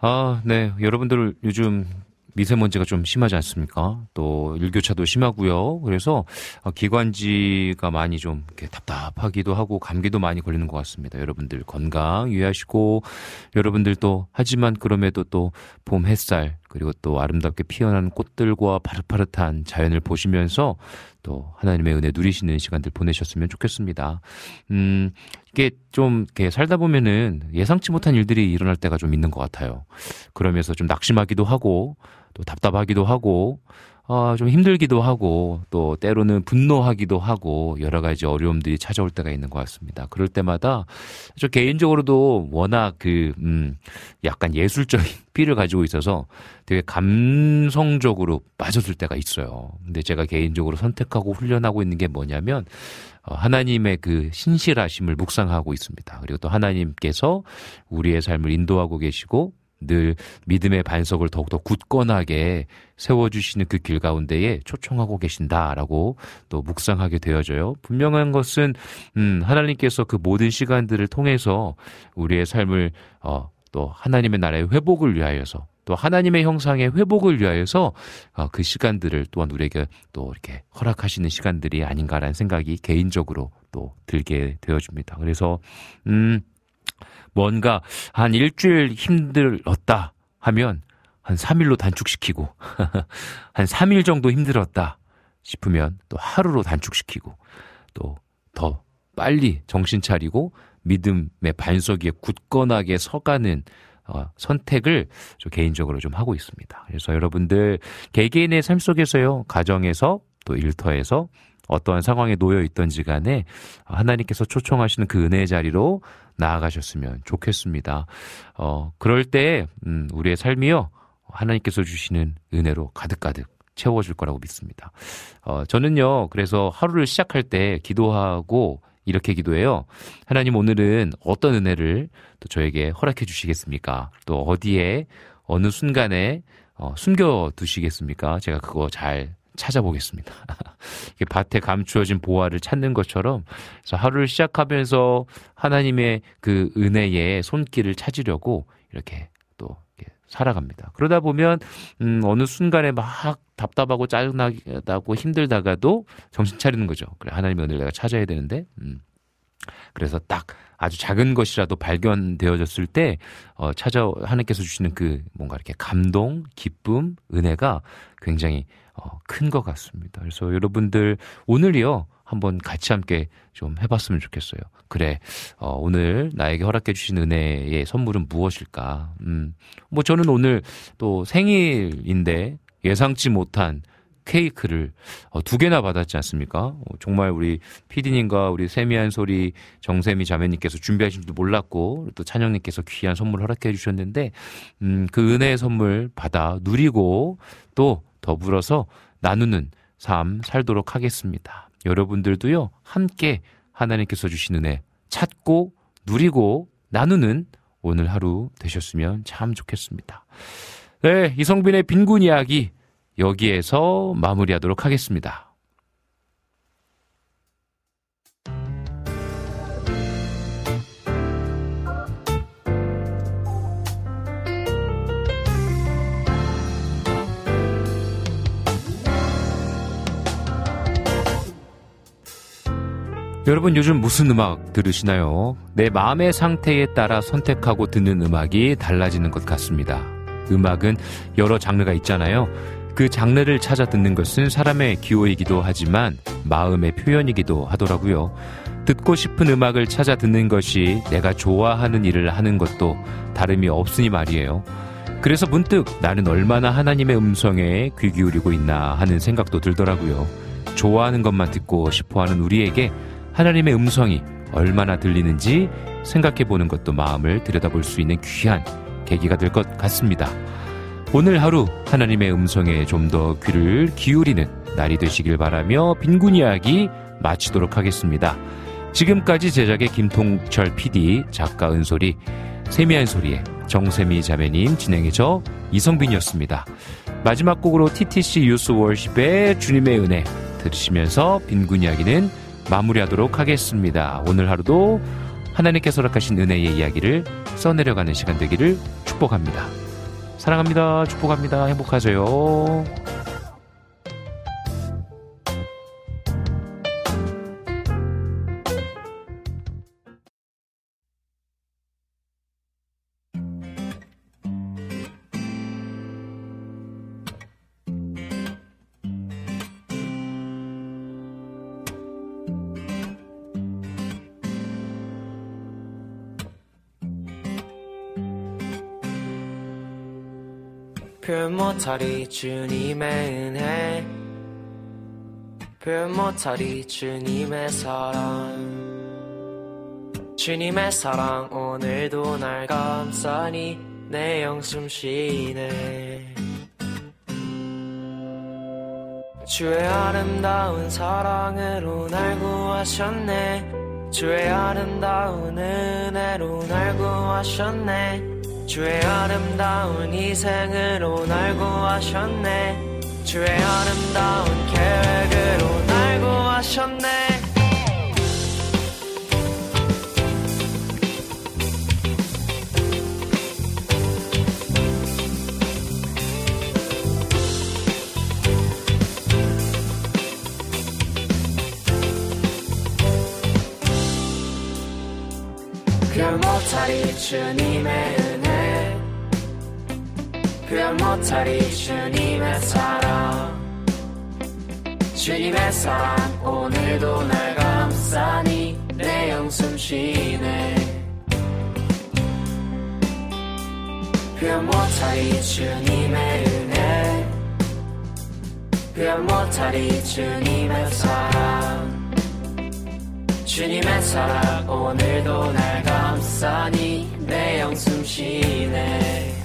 S3: 아, 네, 여러분들 요즘 미세먼지가 좀 심하지 않습니까? 또 일교차도 심하고요. 그래서 어, 기관지가 많이 좀 이렇게 답답하기도 하고 감기도 많이 걸리는 것 같습니다. 여러분들 건강 유의하시고 여러분들 또 하지만 그럼에도 또 봄 햇살 그리고 또 아름답게 피어나는 꽃들과 파릇파릇한 자연을 보시면서 또 하나님의 은혜 누리시는 시간들 보내셨으면 좋겠습니다. 음, 이게 좀 이렇게 살다 보면은 예상치 못한 일들이 일어날 때가 좀 있는 것 같아요. 그러면서 좀 낙심하기도 하고 또 답답하기도 하고 아, 좀 힘들기도 하고 또 때로는 분노하기도 하고 여러 가지 어려움들이 찾아올 때가 있는 것 같습니다. 그럴 때마다 저 개인적으로도 워낙 그, 음, 약간 예술적인 삐를 가지고 있어서 되게 감성적으로 빠져들 때가 있어요. 근데 제가 개인적으로 선택하고 훈련하고 있는 게 뭐냐면 어, 하나님의 그 신실하심을 묵상하고 있습니다. 그리고 또 하나님께서 우리의 삶을 인도하고 계시고 늘 믿음의 반석을 더욱더 굳건하게 세워주시는 그 길 가운데에 초청하고 계신다라고 또 묵상하게 되어져요. 분명한 것은, 음, 하나님께서 그 모든 시간들을 통해서 우리의 삶을, 어, 또 하나님의 나라의 회복을 위하여서 또 하나님의 형상의 회복을 위하여서 어, 그 시간들을 또한 우리에게 또 이렇게 허락하시는 시간들이 아닌가라는 생각이 개인적으로 또 들게 되어집니다. 그래서, 음, 뭔가 한 일주일 힘들었다 하면 한 3일로 단축시키고 한 3일 정도 힘들었다 싶으면 또 하루로 단축시키고 또 더 빨리 정신 차리고 믿음의 반석 위에 굳건하게 서가는 어, 선택을 저 개인적으로 좀 하고 있습니다. 그래서 여러분들 개개인의 삶 속에서요, 가정에서 또 일터에서 어떠한 상황에 놓여 있던지 간에 하나님께서 초청하시는 그 은혜의 자리로 나아가셨으면 좋겠습니다. 어, 그럴 때, 음, 우리의 삶이요, 하나님께서 주시는 은혜로 가득가득 채워줄 거라고 믿습니다. 어, 저는요, 그래서 하루를 시작할 때 기도하고 이렇게 기도해요. 하나님 오늘은 어떤 은혜를 또 저에게 허락해 주시겠습니까? 또 어디에, 어느 순간에 어, 숨겨 두시겠습니까? 제가 그거 잘 찾아보겠습니다. 밭에 감추어진 보화를 찾는 것처럼 하루를 시작하면서 하나님의 그 은혜의 손길을 찾으려고 이렇게 또 이렇게 살아갑니다. 그러다 보면 음 어느 순간에 막 답답하고 짜증나고 힘들다가도 정신 차리는 거죠. 그래 하나님의 은혜를 내가 찾아야 되는데 음 그래서 딱 아주 작은 것이라도 발견되어졌을 때, 어, 찾아, 하나님께서 주시는 그 뭔가 이렇게 감동, 기쁨, 은혜가 굉장히 어, 큰 것 같습니다. 그래서 여러분들 오늘이요 한번 같이 함께 좀 해봤으면 좋겠어요. 그래, 어, 오늘 나에게 허락해 주신 은혜의 선물은 무엇일까? 음, 뭐 저는 오늘 또 생일인데 예상치 못한 케이크를 어, 두 개나 받았지 않습니까? 어, 정말 우리 피디님과 우리 세미한 소리 정세미 자매님께서 준비하신 줄도 몰랐고 또 찬영님께서 귀한 선물 허락해 주셨는데 음, 그 은혜의 선물 받아 누리고 또 더불어서 나누는 삶 살도록 하겠습니다. 여러분들도요, 함께 하나님께서 주신 은혜 찾고 누리고 나누는 오늘 하루 되셨으면 참 좋겠습니다. 네, 이성빈의 빈곤 이야기 여기에서 마무리하도록 하겠습니다. 여러분 요즘 무슨 음악 들으시나요? 내 마음의 상태에 따라 선택하고 듣는 음악이 달라지는 것 같습니다. 음악은 여러 장르가 있잖아요. 그 장르를 찾아 듣는 것은 사람의 기호이기도 하지만 마음의 표현이기도 하더라고요. 듣고 싶은 음악을 찾아 듣는 것이 내가 좋아하는 일을 하는 것도 다름이 없으니 말이에요. 그래서 문득 나는 얼마나 하나님의 음성에 귀 기울이고 있나 하는 생각도 들더라고요. 좋아하는 것만 듣고 싶어 하는 우리에게 하나님의 음성이 얼마나 들리는지 생각해 보는 것도 마음을 들여다볼 수 있는 귀한 계기가 될 것 같습니다. 오늘 하루 하나님의 음성에 좀 더 귀를 기울이는 날이 되시길 바라며 빈곤 이야기 마치도록 하겠습니다. 지금까지 제작의 김통철 PD, 작가 은솔이, 세미한 소리의 정세미 자매님 진행해줘 이성빈이었습니다. 마지막 곡으로 TTC 유스 월십의 주님의 은혜 들으시면서 빈곤 이야기는 마무리하도록 하겠습니다. 오늘 하루도 하나님께서 허락하신 은혜의 이야기를 써내려가는 시간 되기를 축복합니다. 사랑합니다. 축복합니다. 행복하세요.
S11: 못하리 주님의 은혜. 표현 못하리 주님의 사랑. 주님의 사랑 오늘도 날 감싸니 내 영숨 쉬네. 주의 아름다운 사랑으로 날 구하셨네. 주의 아름다운 은혜로 날 구하셨네 주의 아름다운 희생으로 날 구하셨네. 주의 아름다운 계획으로 날 구하셨네. 표현 못하리 주님의 표현 못하리 주님의 사랑. 주님의 사랑 오늘도 날 감싸니 내 영숨 쉬네. 표현 못하리 주님의 은혜. 표현 못하리 주님의 사랑. 주님의 사랑 오늘도 날 감싸니 내 영숨 쉬네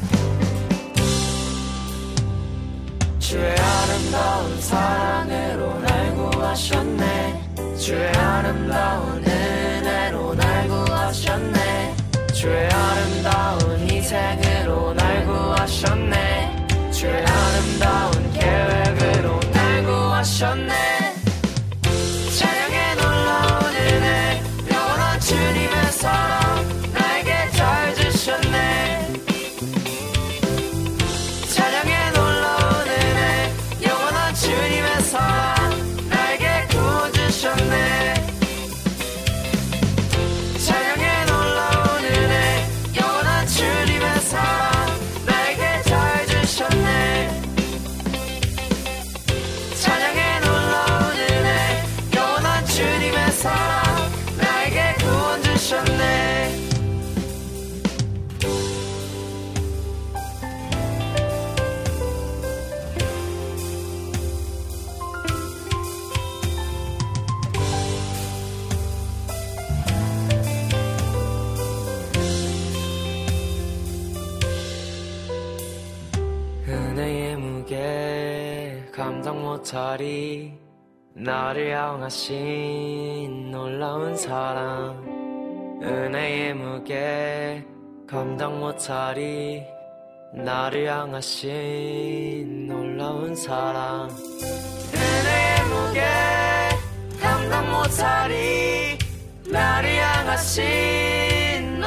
S11: 주의 아름다운 사랑으로 날 구하셨네. 주의 아름다운 은혜로 날 구하셨네. 주의 아름다운 희생으로 날 구하셨네. 주의 아름다운 계획으로 날 구하셨네 못하리 나를 향하신 놀라운 사랑. 은혜의 무게 감당 못하리. 나를 향하신 놀라운 사랑. 은혜의 무게 감당 못하리. 나를 향하신